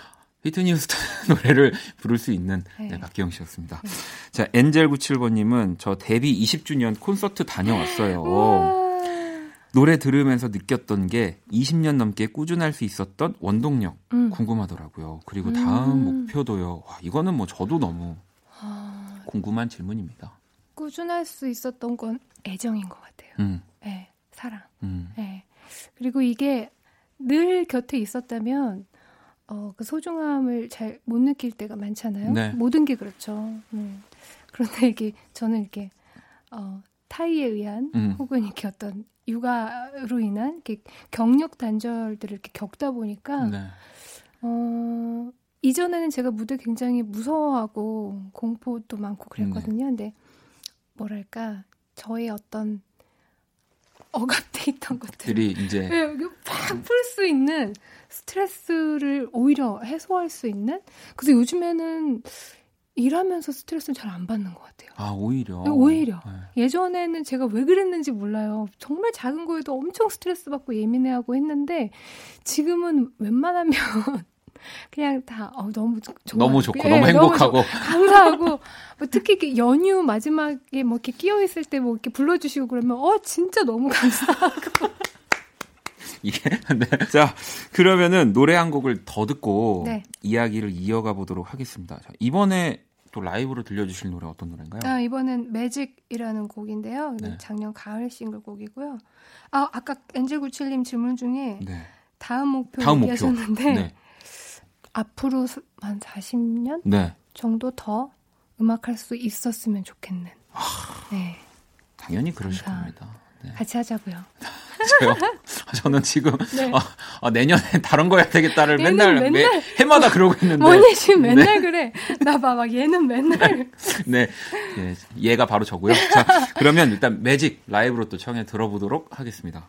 휘트니 휴스턴 노래를 부를 수 있는 네, 네. 박기영 씨였습니다. 자 엔젤 97번님은 저 데뷔 20주년 콘서트 다녀왔어요. 노래 들으면서 느꼈던 게 20년 넘게 꾸준할 수 있었던 원동력 음. 궁금하더라고요. 그리고 다음 음. 목표도요. 와, 이거는 뭐 저도 너무 아, 궁금한 질문입니다. 꾸준할 수 있었던 건 애정인 것 같아요. 음, 네, 사랑. 음. 네. 그리고 이게 늘 곁에 있었다면 어, 그 소중함을 잘 못 느낄 때가 많잖아요. 네. 모든 게 그렇죠. 음. 그런데 이게 저는 이렇게 어, 타이에 의한 음. 혹은 이렇게 어떤 육아로 인한 이렇게 경력 단절들을 이렇게 겪다 보니까 네. 어, 이전에는 제가 무대 굉장히 무서워하고 공포도 많고 그랬거든요. 네. 근데 뭐랄까 저의 어떤 억압돼 있던 것들이 들이 이제 팍풀 수 있는 스트레스를 오히려 해소할 수 있는 그래서 요즘에는 일하면서 스트레스를 잘 안 받는 것 같아요. 아 오히려 네, 오히려 네. 예전에는 제가 왜 그랬는지 몰라요. 정말 작은 거에도 엄청 스트레스 받고 예민해하고 했는데 지금은 웬만하면 그냥 다 어, 너무 좋- 좋아요. 너무 좋고 예, 너무 행복하고 좋- 감사하고 뭐 특히 연휴 마지막에 뭐 이렇게 끼어 있을 때 뭐 이렇게 불러주시고 그러면 어 진짜 너무 감사하고 이게 네. 자 그러면은 노래 한 곡을 더 듣고 네. 이야기를 이어가 보도록 하겠습니다. 자, 이번에 또 라이브로 들려주실 노래 어떤 노래인가요? 아, 이번엔 매직이라는 곡인데요. 네. 작년 가을 싱글곡이고요. 아 아까 엔젤 구칠님 질문 중에 네. 다음 목표 다음 목표. 얘기하셨는데 네. 앞으로 스- 한 40년 네. 정도 더 음악할 수 있었으면 좋겠는. 네, 당연히 그러실 감사. 겁니다. 네. 같이 하자고요. 저요? 저는 지금 네. 아, 아, 내년에 다른 거 해야 되겠다를 맨날, 맨날- 매, 해마다 그러고 있는데 뭐니 지금 맨날 네. 그래. 나 봐봐 얘는 맨날. 네. 예, 얘가 바로 저고요. 자, 그러면 일단 매직 라이브로 또 청해 들어보도록 하겠습니다.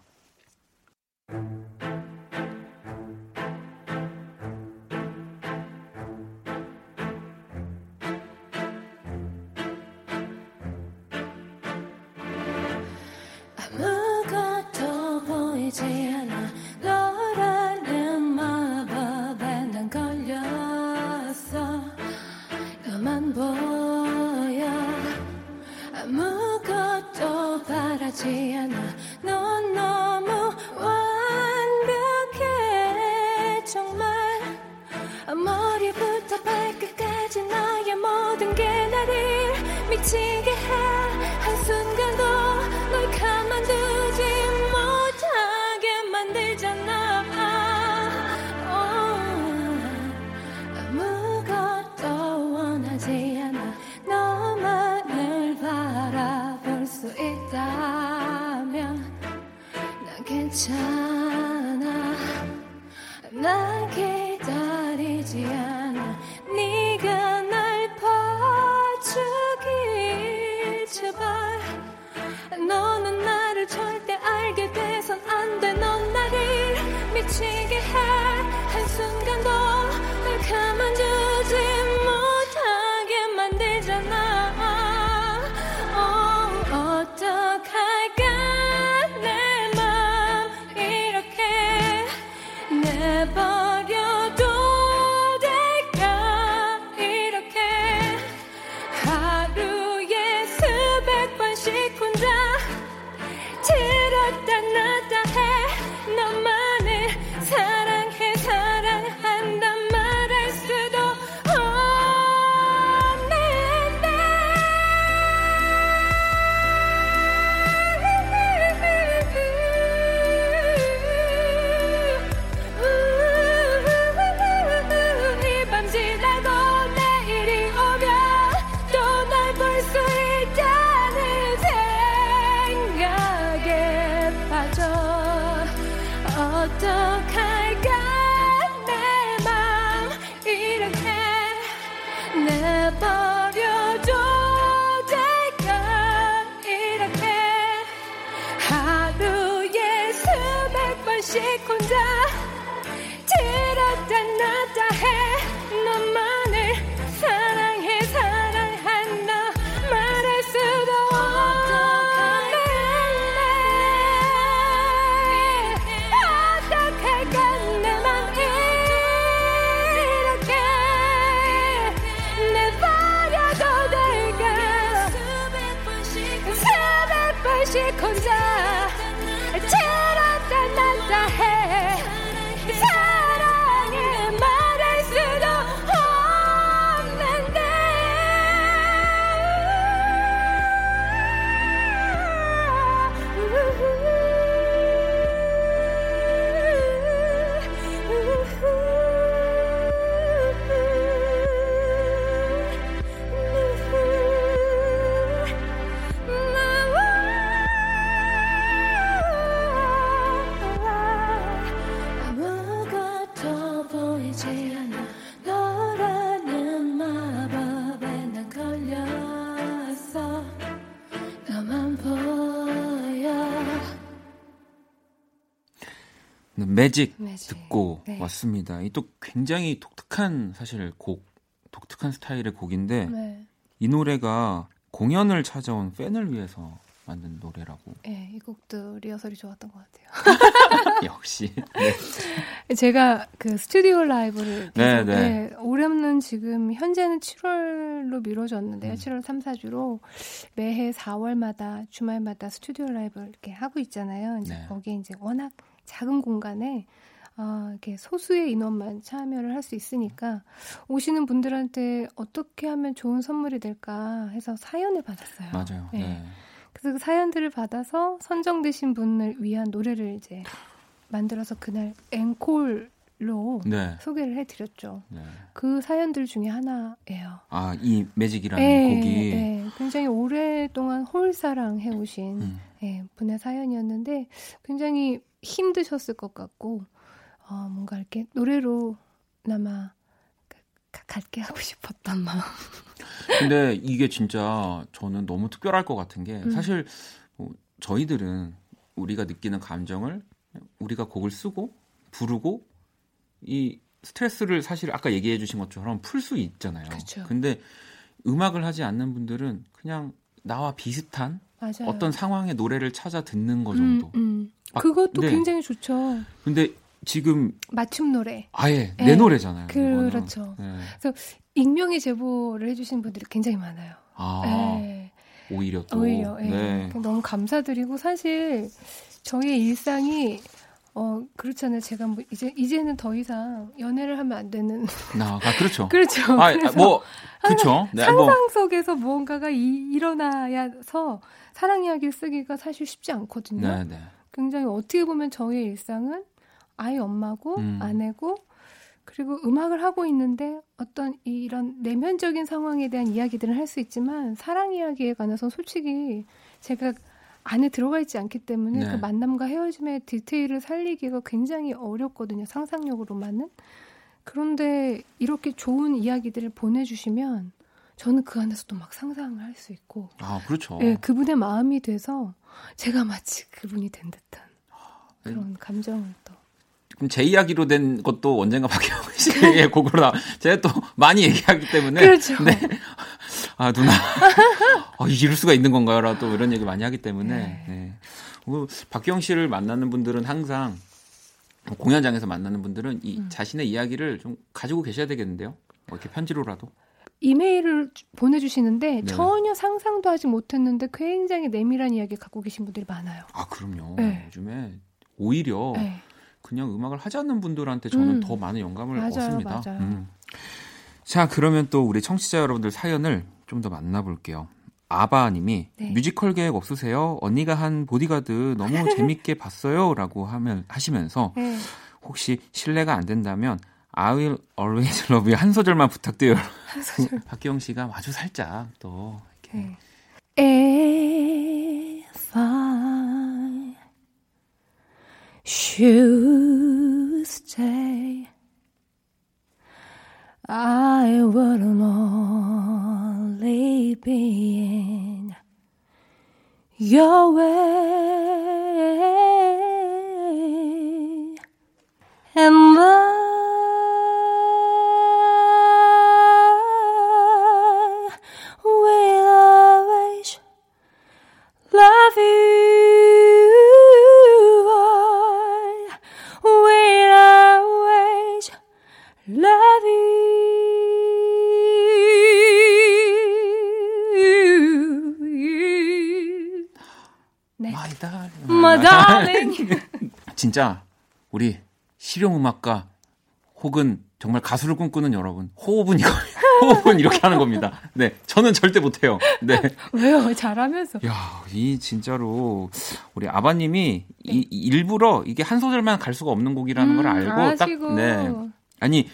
매직, 매직. 듣고 네. 왔습니다. 이 또 굉장히 독특한 사실 곡, 독특한 스타일의 곡인데 네. 이 노래가 공연을 찾아온 팬을 위해서 만든 노래라고. 네, 이 곡도 리허설이 좋았던 것 같아요. 역시. 제가 그 스튜디오 라이브를 네, 계속, 네. 네, 올해는 지금 현재는 7월로 미뤄졌는데요. 음. 7월 3, 4주로 매해 4월마다 주말마다 스튜디오 라이브를 이렇게 하고 있잖아요. 이제 네. 거기에 이제 워낙 작은 공간에 어, 이렇게 소수의 인원만 참여를 할 수 있으니까 오시는 분들한테 어떻게 하면 좋은 선물이 될까 해서 사연을 받았어요. 맞아요. 네. 네. 그래서 그 사연들을 받아서 선정되신 분을 위한 노래를 이제 만들어서 그날 앵콜로 네. 소개를 해드렸죠. 네. 그 사연들 중에 하나예요. 아, 이 매직이라는 네, 곡이 네. 굉장히 오랫동안 홀사랑 해오신 음. 예, 분의 사연이었는데 굉장히 힘드셨을 것 같고 어, 뭔가 이렇게 노래로나마 갖게 하고 싶었던 마음. 근데 이게 진짜 저는 너무 특별할 것 같은 게 음. 사실 뭐 저희들은 우리가 느끼는 감정을 우리가 곡을 쓰고 부르고 이 스트레스를 사실 아까 얘기해 주신 것처럼 풀 수 있잖아요. 그쵸. 근데 음악을 하지 않는 분들은 그냥 나와 비슷한 맞아요. 어떤 상황의 노래를 찾아 듣는 거 정도. 음, 음. 아, 그것도 네. 굉장히 좋죠. 근데 지금 맞춤 노래. 아예 네. 내 노래잖아요. 이거는. 그렇죠. 네. 그래서 익명의 제보를 해주신 분들이 굉장히 많아요. 아 네. 오히려 또 오히려 예. 네. 너무 감사드리고 사실 저의 일상이 어 그렇잖아요. 제가 뭐 이제 이제는 더 이상 연애를 하면 안 되는 나 아, 그렇죠. 그렇죠. 아, 그래서 뭐 그렇죠. 네, 뭐 상상 속에서 무언가가 이, 일어나야서 사랑 이야기를 쓰기가 사실 쉽지 않거든요. 네, 네. 굉장히 어떻게 보면 저의 일상은 아이 엄마고 음. 아내고 그리고 음악을 하고 있는데 어떤 이런 내면적인 상황에 대한 이야기들은 할 수 있지만 사랑 이야기에 관해서 솔직히 제가 안에 들어가 있지 않기 때문에 네. 그 만남과 헤어짐의 디테일을 살리기가 굉장히 어렵거든요. 상상력으로만은. 그런데 이렇게 좋은 이야기들을 보내주시면 저는 그 안에서도 막 상상을 할 수 있고 아, 그렇죠. 예, 그분의 마음이 돼서 제가 마치 그분이 된 듯한 네. 그런 감정을 또. 그럼 제 이야기로 된 것도 언젠가 박혜영 씨의 곡으로 나 제가 또 많이 얘기하기 때문에 그렇죠. 네. 아 누나 아, 이럴 수가 있는 건가요?라고 또 이런 얘기 많이 하기 때문에 네. 그리고 박혜영 씨를 만나는 분들은 항상 공연장에서 만나는 분들은 이 음. 자신의 이야기를 좀 가지고 계셔야 되겠는데요. 뭐 이렇게 편지로라도. 이메일을 주- 보내주시는데 네. 전혀 상상도 하지 못했는데 굉장히 내밀한 이야기 갖고 계신 분들이 많아요. 아 그럼요. 네. 요즘에 오히려 네. 그냥 음악을 하지 않는 분들한테 저는 음. 더 많은 영감을 맞아요, 얻습니다. 맞아요. 음. 자, 그러면 또 우리 청취자 여러분들 사연을 좀 더 만나볼게요. 아바님이 네. 뮤지컬 계획 없으세요? 언니가 한 보디가드 너무 재밌게 봤어요라고 하면 하시면서 네. 혹시 실례가 안 된다면 I will always love you 한 소절만 부탁드려요. 박기영 씨가 아주 살짝 또 이렇게 If I should stay, I would only be in your way, and love you. I will always love you. 네. My darling. My darling. 진짜 우리 실용 음악가 혹은 정말 가수를 꿈꾸는 여러분 호흡은 이거 호흡은 이렇게 하는 겁니다. 네, 저는 절대 못해요. 네, 왜요? 잘하면서. 야, 이 진짜로 우리 아바님이 이, 이 일부러 이게 한 소절만 갈 수가 없는 곡이라는 걸 음, 알고 아시고. 딱 네. 아니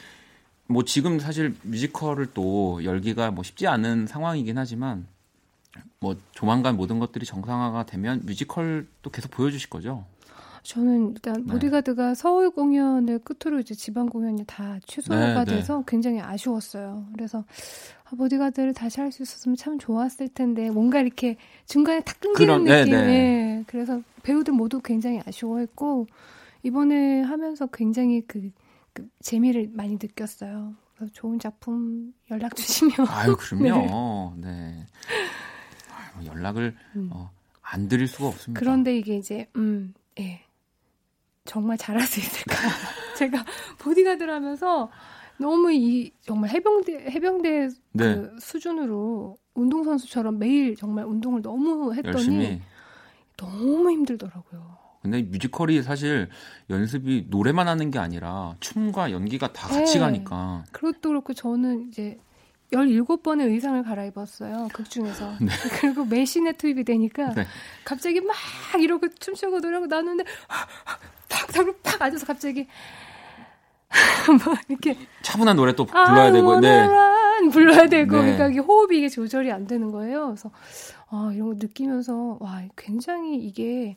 뭐 지금 사실 뮤지컬을 또 열기가 뭐 쉽지 않은 상황이긴 하지만 뭐 조만간 모든 것들이 정상화가 되면 뮤지컬도 계속 보여주실 거죠? 저는 일단 네. 보디가드가 서울 공연을 끝으로 이제 지방 공연이 다 취소가 네, 네. 돼서 굉장히 아쉬웠어요. 그래서 아, 보디가드를 다시 할 수 있었으면 참 좋았을 텐데 뭔가 이렇게 중간에 탁 끊기는 네, 느낌. 네. 예. 그래서 배우들 모두 굉장히 아쉬워했고 이번에 하면서 굉장히 그, 그 재미를 많이 느꼈어요. 그래서 좋은 작품 연락 주시면. 아유, 그럼요. 네. 아유, 연락을 음. 어, 안 드릴 수가 없습니다. 그런데 이게 이제 음, 예. 정말 잘할 수 있을까? 제가 보디가드를 하면서 너무 이 정말 해병대 해병대 네. 그 수준으로 운동 선수처럼 매일 정말 운동을 너무 했더니 열심히. 너무 힘들더라고요. 근데 뮤지컬이 사실 연습이 노래만 하는 게 아니라 춤과 연기가 다 같이 네. 가니까. 그것도 그렇고 저는 이제 17번의 의상을 갈아입었어요. 극 중에서. 네. 그리고 매신에 투입이 되니까 네. 갑자기 막 이러고 춤추고 노래하고 나누는데 팍 탁을 팍 앉아서 갑자기 막 이렇게 차분한 노래 또 불러야 되고. 네. 네. 불러야 되고 네. 그러니까 이게 호흡이 이게 조절이 안 되는 거예요. 그래서 아, 이런 거 느끼면서 와, 굉장히 이게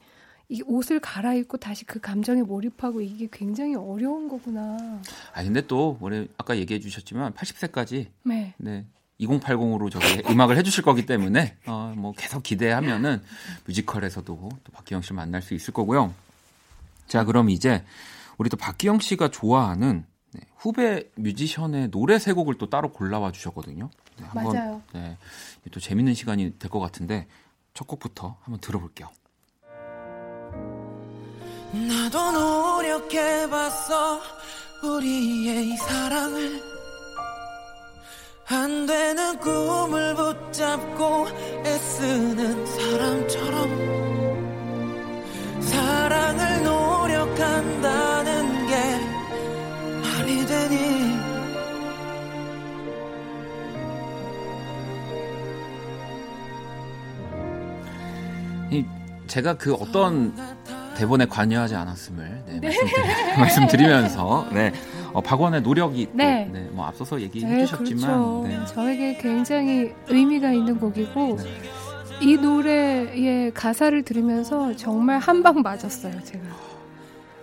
이 옷을 갈아입고 다시 그 감정에 몰입하고 이게 굉장히 어려운 거구나. 아 근데 또 원래 아까 얘기해 주셨지만 80세까지 네. 네. 2080으로 저기 음악을 해주실 거기 때문에 어, 뭐 계속 기대하면은 뮤지컬에서도 또 박기영 씨를 만날 수 있을 거고요. 자 그럼 이제 우리 또 박기영 씨가 좋아하는 네, 후배 뮤지션의 노래 세 곡을 또 따로 골라와 주셨거든요. 네, 맞아요. 네, 또 재밌는 시간이 될 것 같은데 첫 곡부터 한번 들어볼게요. 나도 노력해봤어 우리의 이 사랑을 안 되는 꿈을 붙잡고 애쓰는 사람처럼 사랑을 노력한다는 게 말이 되니 이 제가 그 어떤 대본에 관여하지 않았음을 네, 말씀드리, 말씀드리 면서 네, 어, 박원의 노력이 또, 네. 네, 뭐 앞서서 얘기해 네, 주셨지만 그렇죠. 네. 저에게 굉장히 의미가 있는 곡이고 이 노래의 가사를 들으면서 정말 한 방 맞았어요, 제가.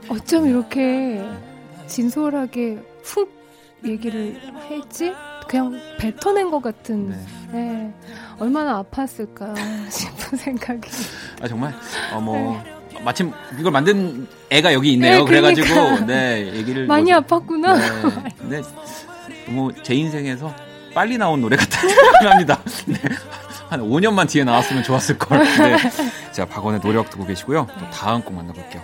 어쩜 이렇게 진솔하게 훅 얘기를 했지? 그냥 뱉어낸 것 같은, 네. 얼마나 아팠을까 싶은 생각이. 아 정말 어뭐 마침 이걸 만든 애가 여기 있네요. 네, 그래가지고. 네 얘기를 많이 뭐- 아팠구나. 네, 근데 뭐제 인생에서 빨리 나온 노래 같다는 생각합니다. 네. 한 5년만 뒤에 나왔으면 좋았을 걸. 네. 자 박원의 노력 듣고 계시고요. 또 다음 곡 만나볼게요.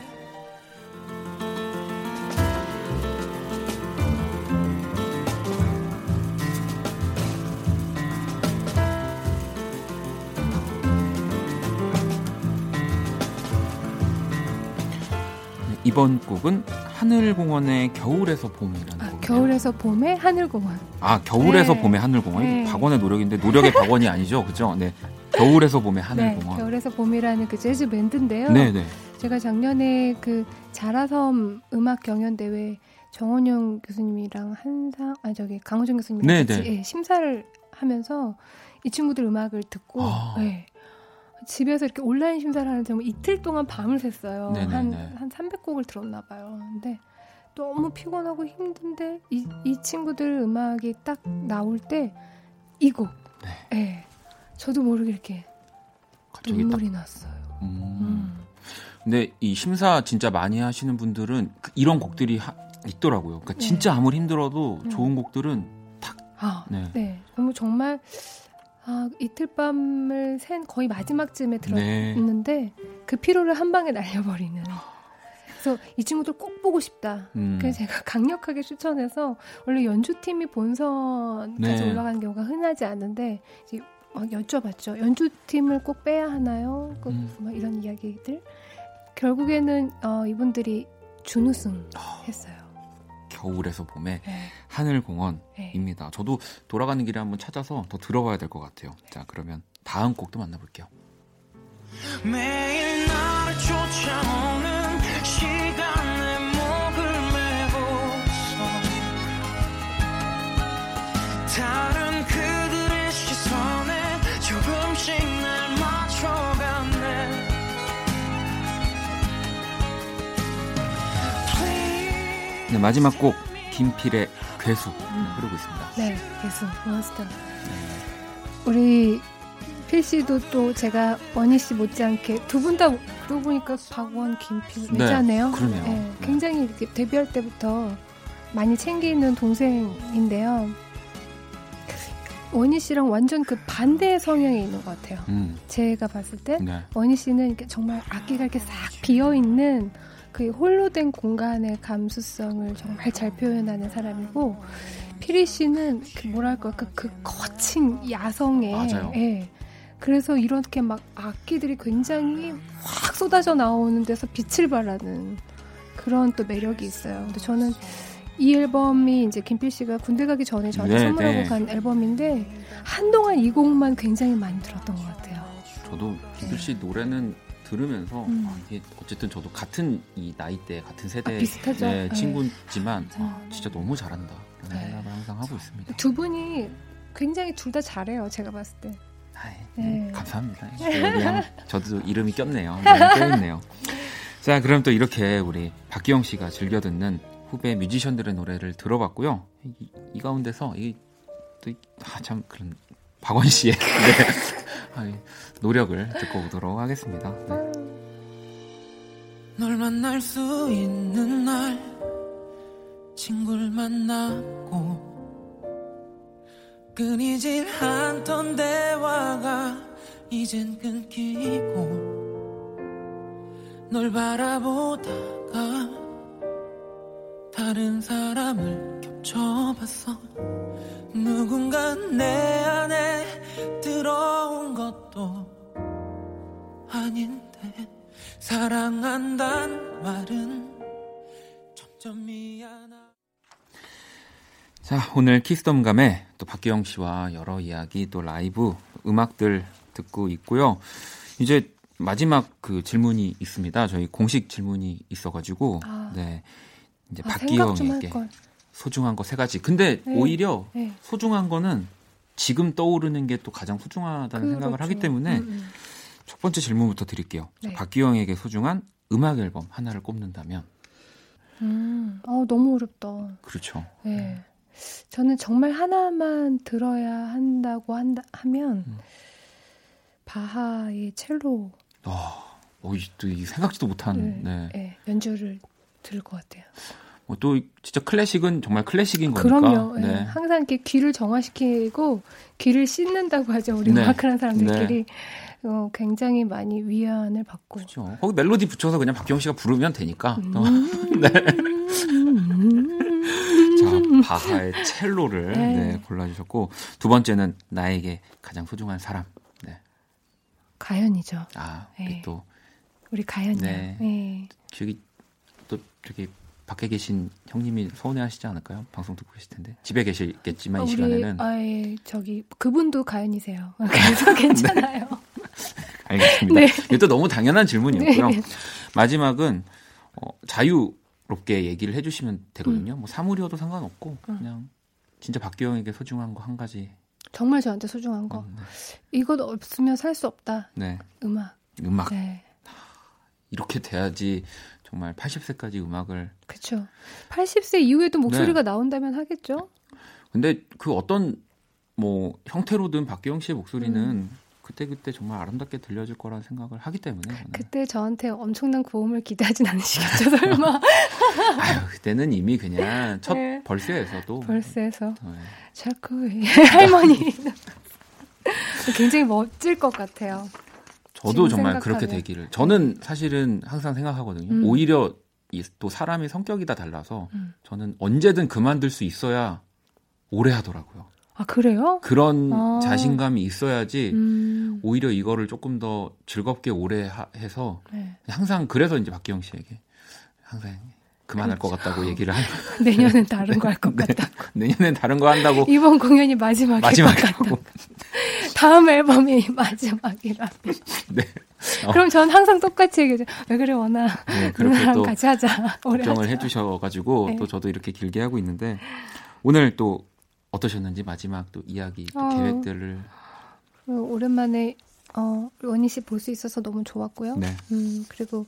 이번 곡은 하늘공원의 겨울에서 봄이라는 곡이에요. 겨울에서 봄에 하늘공원. 아 겨울에서 네. 봄의 하늘공원 네. 박원의 노력인데 노력의 박원이 아니죠, 그죠? 네 겨울에서 봄의 네, 하늘공원. 겨울에서 봄이라는 그 재즈 밴드인데요. 네, 네. 제가 작년에 그 자라섬 음악 경연 대회 정원영 교수님이랑 한상 아 저기 강호정 교수님이랑 네, 같이 네. 예, 심사를 하면서 이 친구들 음악을 듣고 아. 예, 집에서 이렇게 온라인 심사를 하는데 뭐 이틀 동안 밤을 샜어요. 네, 네, 한, 네. 한 300곡을 들었나 봐요. 근데 너무 피곤하고 힘든데 이, 이 친구들 음악이 딱 나올 때 이 곡. 예. 저도 모르게 이렇게 네. 갑자기 눈물이 났어요. 음. 근데 이 심사 진짜 많이 하시는 분들은 그 이런 곡들이 하- 있더라고요. 그러니까 네. 진짜 아무리 힘들어도 음. 좋은 곡들은 아, 네. 네. 너무 정말 아, 이틀 밤을 샌 거의 마지막쯤에 네. 들었는데 그 피로를 한 방에 날려버리는. 그래서 이 친구들 꼭 보고 싶다. 음. 그래서 제가 강력하게 추천해서 원래 연주팀이 본선까지 네. 올라가는 경우가 흔하지 않은데 이제 막 여쭤봤죠. 연주팀을 꼭 빼야 하나요? 꼭 음. 막 이런 이야기들. 결국에는 어, 이분들이 준우승 아. 했어요. 겨울에서 봄의 네. 하늘공원입니다. 저도 돌아가는 길에 한번 찾아서 더 들어봐야 될 것 같아요. 자 그러면 다음 곡도 만나볼게요. 매일 나를 쫓아오는 시간에 목을 메고서 네, 마지막 곡 김필의 괴수 흐르고 있습니다. 네, 계속 몬스터. 우리 필 씨도 또 제가 원희 씨 못지않게 두 분 다 그러고 보니까 박원, 김필 네, 외자네요. 그러네요. 네, 굉장히 이렇게 데뷔할 때부터 많이 챙기는 동생인데요. 원희 씨랑 완전 그 반대의 성향이 있는 것 같아요. 음. 제가 봤을 때 네. 원희 씨는 이렇게 정말 악기가 이렇게 싹 비어 있는 그 홀로 된 공간의 감수성을 정말 잘 표현하는 사람이고 피리 씨는 그 뭐랄까 그, 그 거친 야성에 맞아요. 예. 그래서 이렇게 막 악기들이 굉장히 확 쏟아져 나오는 데서 빛을 발하는 그런 또 매력이 있어요. 근데 저는 이 앨범이 이제 김필 씨가 군대 가기 전에 저한테 네, 선물하고 네. 간 앨범인데 한동안 이 곡만 굉장히 많이 들었던 것 같아요. 저도 김필 씨 노래는 들으면서 음. 아, 이게 어쨌든 저도 같은 이 나이대 같은 세대 아? 네, 네. 친구지만 음. 아, 진짜 너무 잘한다 이런 네. 생각을 항상 하고 있습니다. 두 분이 굉장히 둘 다 잘해요. 제가 봤을 때. 네. 감사합니다. 그냥 저도 이름이 꼈네요. 네, 껴있네요. 자, 그럼 또 이렇게 우리 박기영 씨가 즐겨 듣는 후배 뮤지션들의 노래를 들어봤고요. 이, 이 가운데서 이또참 그런 박원 씨의 네. 노력을 듣고 오도록 하겠습니다. 네. 널 만날 수 있는 날 친구를 만나고 끊이질 않던 대화가 이젠 끊기고 널 바라보다가 다른 사람을 겹쳐봤어 누군가 내 안에 들어온 것도 아닌데 사랑한단 말은 점점 미안하 자, 오늘 키스덤감에 또 박기영 씨와 여러 이야기 또 라이브 음악들 듣고 있고요. 이제 마지막 그 질문이 있습니다. 저희 공식 질문이 있어가지고 아. 네 이제 아, 박기영에게 할 걸. 소중한 거 세 가지. 근데 네. 오히려 네. 소중한 거는 지금 떠오르는 게 또 가장 소중하다는 생각을 하기 그렇죠. 때문에 음, 음. 첫 번째 질문부터 드릴게요. 자, 네. 박기영에게 소중한 음악 앨범 하나를 꼽는다면 음, 어, 너무 어렵다. 그렇죠. 네. 저는 정말 하나만 들어야 한다고 한다, 하면 음. 바하의 첼로 어, 어, 이- 또 이 생각지도 못한 네. 네, 연주를 들을 것 같아요. 뭐또 진짜 클래식은 정말 클래식인 거니까. 그럼요. 예. 네. 항상 이렇게 귀를 정화시키고 귀를 씻는다고 하죠. 우리 네. 음악하는 사람들끼리 어, 굉장히 많이 위안을 받고. 그렇죠. 거기 멜로디 붙여서 그냥 박기영 씨가 부르면 되니까. 음. 네. 자, 바하의 첼로를 네. 네, 골라주셨고 두 번째는 나에게 가장 소중한 사람. 네. 가연이죠. 아, 네. 또 우리 가연이요. 네. 네. 저기 또 저기 밖에 계신 형님이 서운해하시지 않을까요? 방송 듣고 계실 텐데 집에 계시겠지만 이 우리 시간에는 아예 저기 그분도 가연이세요. 그래서 괜찮아요. 알겠습니다. 네. 이것도 너무 당연한 질문이었고요. 네. 마지막은 어, 자유롭게 얘기를 해주시면 되거든요. 음. 뭐 사물이어도 상관없고 그냥 진짜 박기영에게 소중한 거 한 가지. 정말 저한테 소중한 거. 네. 이것 없으면 살 수 없다. 네. 음악. 음악 네. 이렇게 돼야지 정말 80세까지 음악을. 그렇죠. 80세 이후에도 목소리가 네. 나온다면 하겠죠. 근데 그 어떤 뭐 형태로든 박기영 씨의 목소리는 음. 그때 그때 정말 아름답게 들려질 거라는 생각을 하기 때문에 저는. 그때 저한테 엄청난 고음을 기대하진 않으시겠죠, 설마. 아유 그때는 이미 그냥 첫 네. 벌스에서도 벌스에서 네. 자꾸 할머니 굉장히 멋질 것 같아요. 저도 정말 생각하면. 그렇게 되기를. 저는 사실은 항상 생각하거든요. 음. 오히려 이 또 사람이 성격이 다 달라서 음. 저는 언제든 그만둘 수 있어야 오래 하더라고요. 아 그래요? 그런 아. 자신감이 있어야지 음, 오히려 이거를 조금 더 즐겁게 오래 하- 해서 네. 항상 그래서 이제 박기영 씨에게 항상 그만할 것 같다고 얘기를 하는 내년엔 다른 거 할것 네. 같다. 내년엔 다른 거 한다고 이번 공연이 마지막일 마지막이라고. 것 같다. 다음 앨범이 마지막이라. 네. 어. 그럼 전 항상 똑같이 얘기해요. 왜 그래 원아. 네, 그렇게 또 같이 하자. 걱정을 하자. 해주셔가지고 네. 또 저도 이렇게 길게 하고 있는데 오늘 또 어떠셨는지 마지막 또 이야기 또 어. 계획들을 어, 오랜만에 어, 원희 씨 볼 수 있어서 너무 좋았고요. 네. 음, 그리고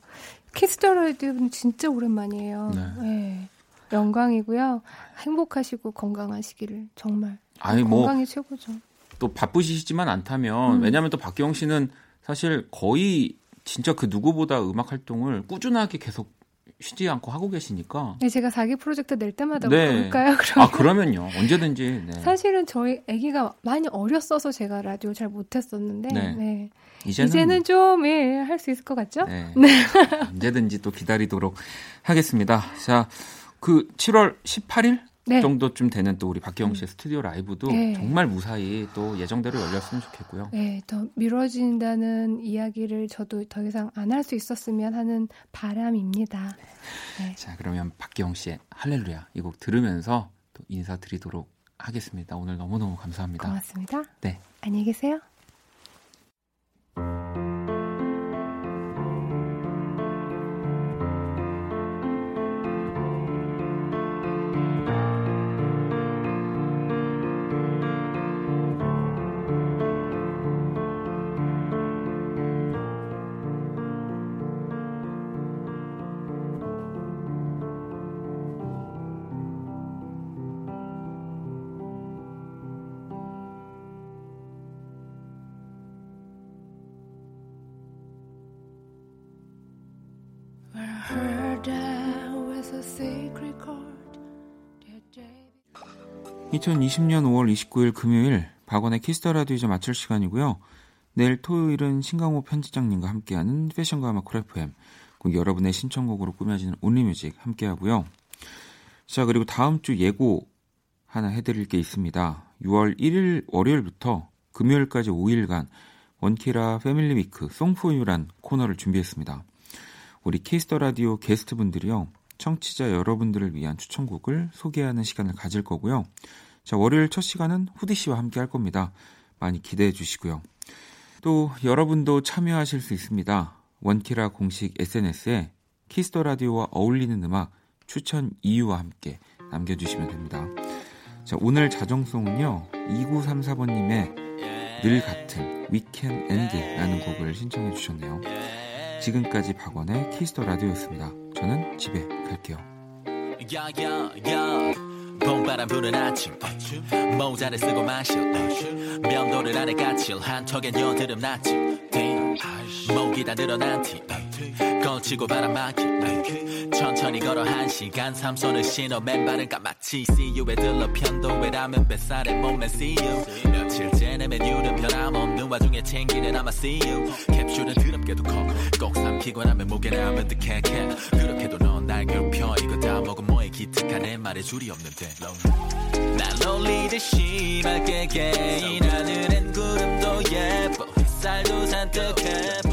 키스 더 라디오는 진짜 오랜만이에요. 네. 네. 영광이고요. 행복하시고 건강하시기를 정말 아니 뭐 건강이 최고죠. 또 바쁘시지만 않다면 음. 왜냐하면 또 박기영 씨는 사실 거의 진짜 그 누구보다 음악 활동을 꾸준하게 계속 쉬지 않고 하고 계시니까. 네, 제가 자기 프로젝트 낼 때마다 네. 볼까요? 그럼 아 그러면요 언제든지. 네. 사실은 저희 아기가 많이 어렸어서 제가 라디오 잘 못했었는데 네. 네. 이제는, 이제는 좀 예, 할 수 있을 것 같죠? 네. 언제든지 또 기다리도록 하겠습니다. 자, 그 7월 18일 네. 정도쯤 되는 또 우리 박기영 씨의 스튜디오 라이브도 네. 정말 무사히 또 예정대로 열렸으면 좋겠고요. 네, 더 미뤄진다는 이야기를 저도 더 이상 안 할 수 있었으면 하는 바람입니다. 네. 자, 그러면 박기영 씨의 할렐루야 이 곡 들으면서 또 인사드리도록 하겠습니다. 오늘 너무너무 감사합니다. 고맙습니다. 네. 안녕히 계세요. 2020년 5월 29일 금요일 박원의 키스 더 라디오 이제 마칠 시간이고요. 내일 토요일은 신강호 편집장님과 함께하는 패션과 음악 쿨 FM 꼭 여러분의 신청곡으로 꾸며지는 Only Music 함께하고요. 자 그리고 다음 주 예고 하나 해드릴 게 있습니다. 6월 1일 월요일부터 금요일까지 5일간 원키라 family week Song for You란 코너를 준비했습니다. 우리 키스 더 라디오 게스트분들이요. 청취자 여러분들을 위한 추천곡을 소개하는 시간을 가질 거고요. 자, 월요일 첫 시간은 후디 씨와 함께 할 겁니다. 많이 기대해 주시고요. 또 여러분도 참여하실 수 있습니다. 원키라 공식 SNS에 키스 더 라디오와 어울리는 음악 추천 이유와 함께 남겨주시면 됩니다. 자, 오늘 자정송은요. 2934번님의 늘 같은 weekend라는 곡을 신청해 주셨네요. 지금까지 박원의 키스터 라디오였습니다. 저는 집에 갈게요. 야 야 야 봄바람 부는 아침. 모자를 쓰고 마셔 면도를 안에 까칠 한 턱엔 여드름 났지 목이 다 늘어난 티. 걸치고 바람막이 천천히 걸어 한 시간. 삼손을 신어 맨발은 까맣지. See you에 들러 편도에 라면 뱃살에 몸에 See you. 며칠째 내 메뉴는 변함없는 와중에 챙기는 아마 see you 캡슐은 드럽게도 커꼭 삼키고 나면 목에 나면 득해 그렇게도 넌 날 괴롭혀. 이거 다 먹은 뭐에 기특한 내 말에 줄이 없는데 날 놀리듯이 밝게 개인 하늘엔 구름도 예뻐. 햇살도 산뜻해.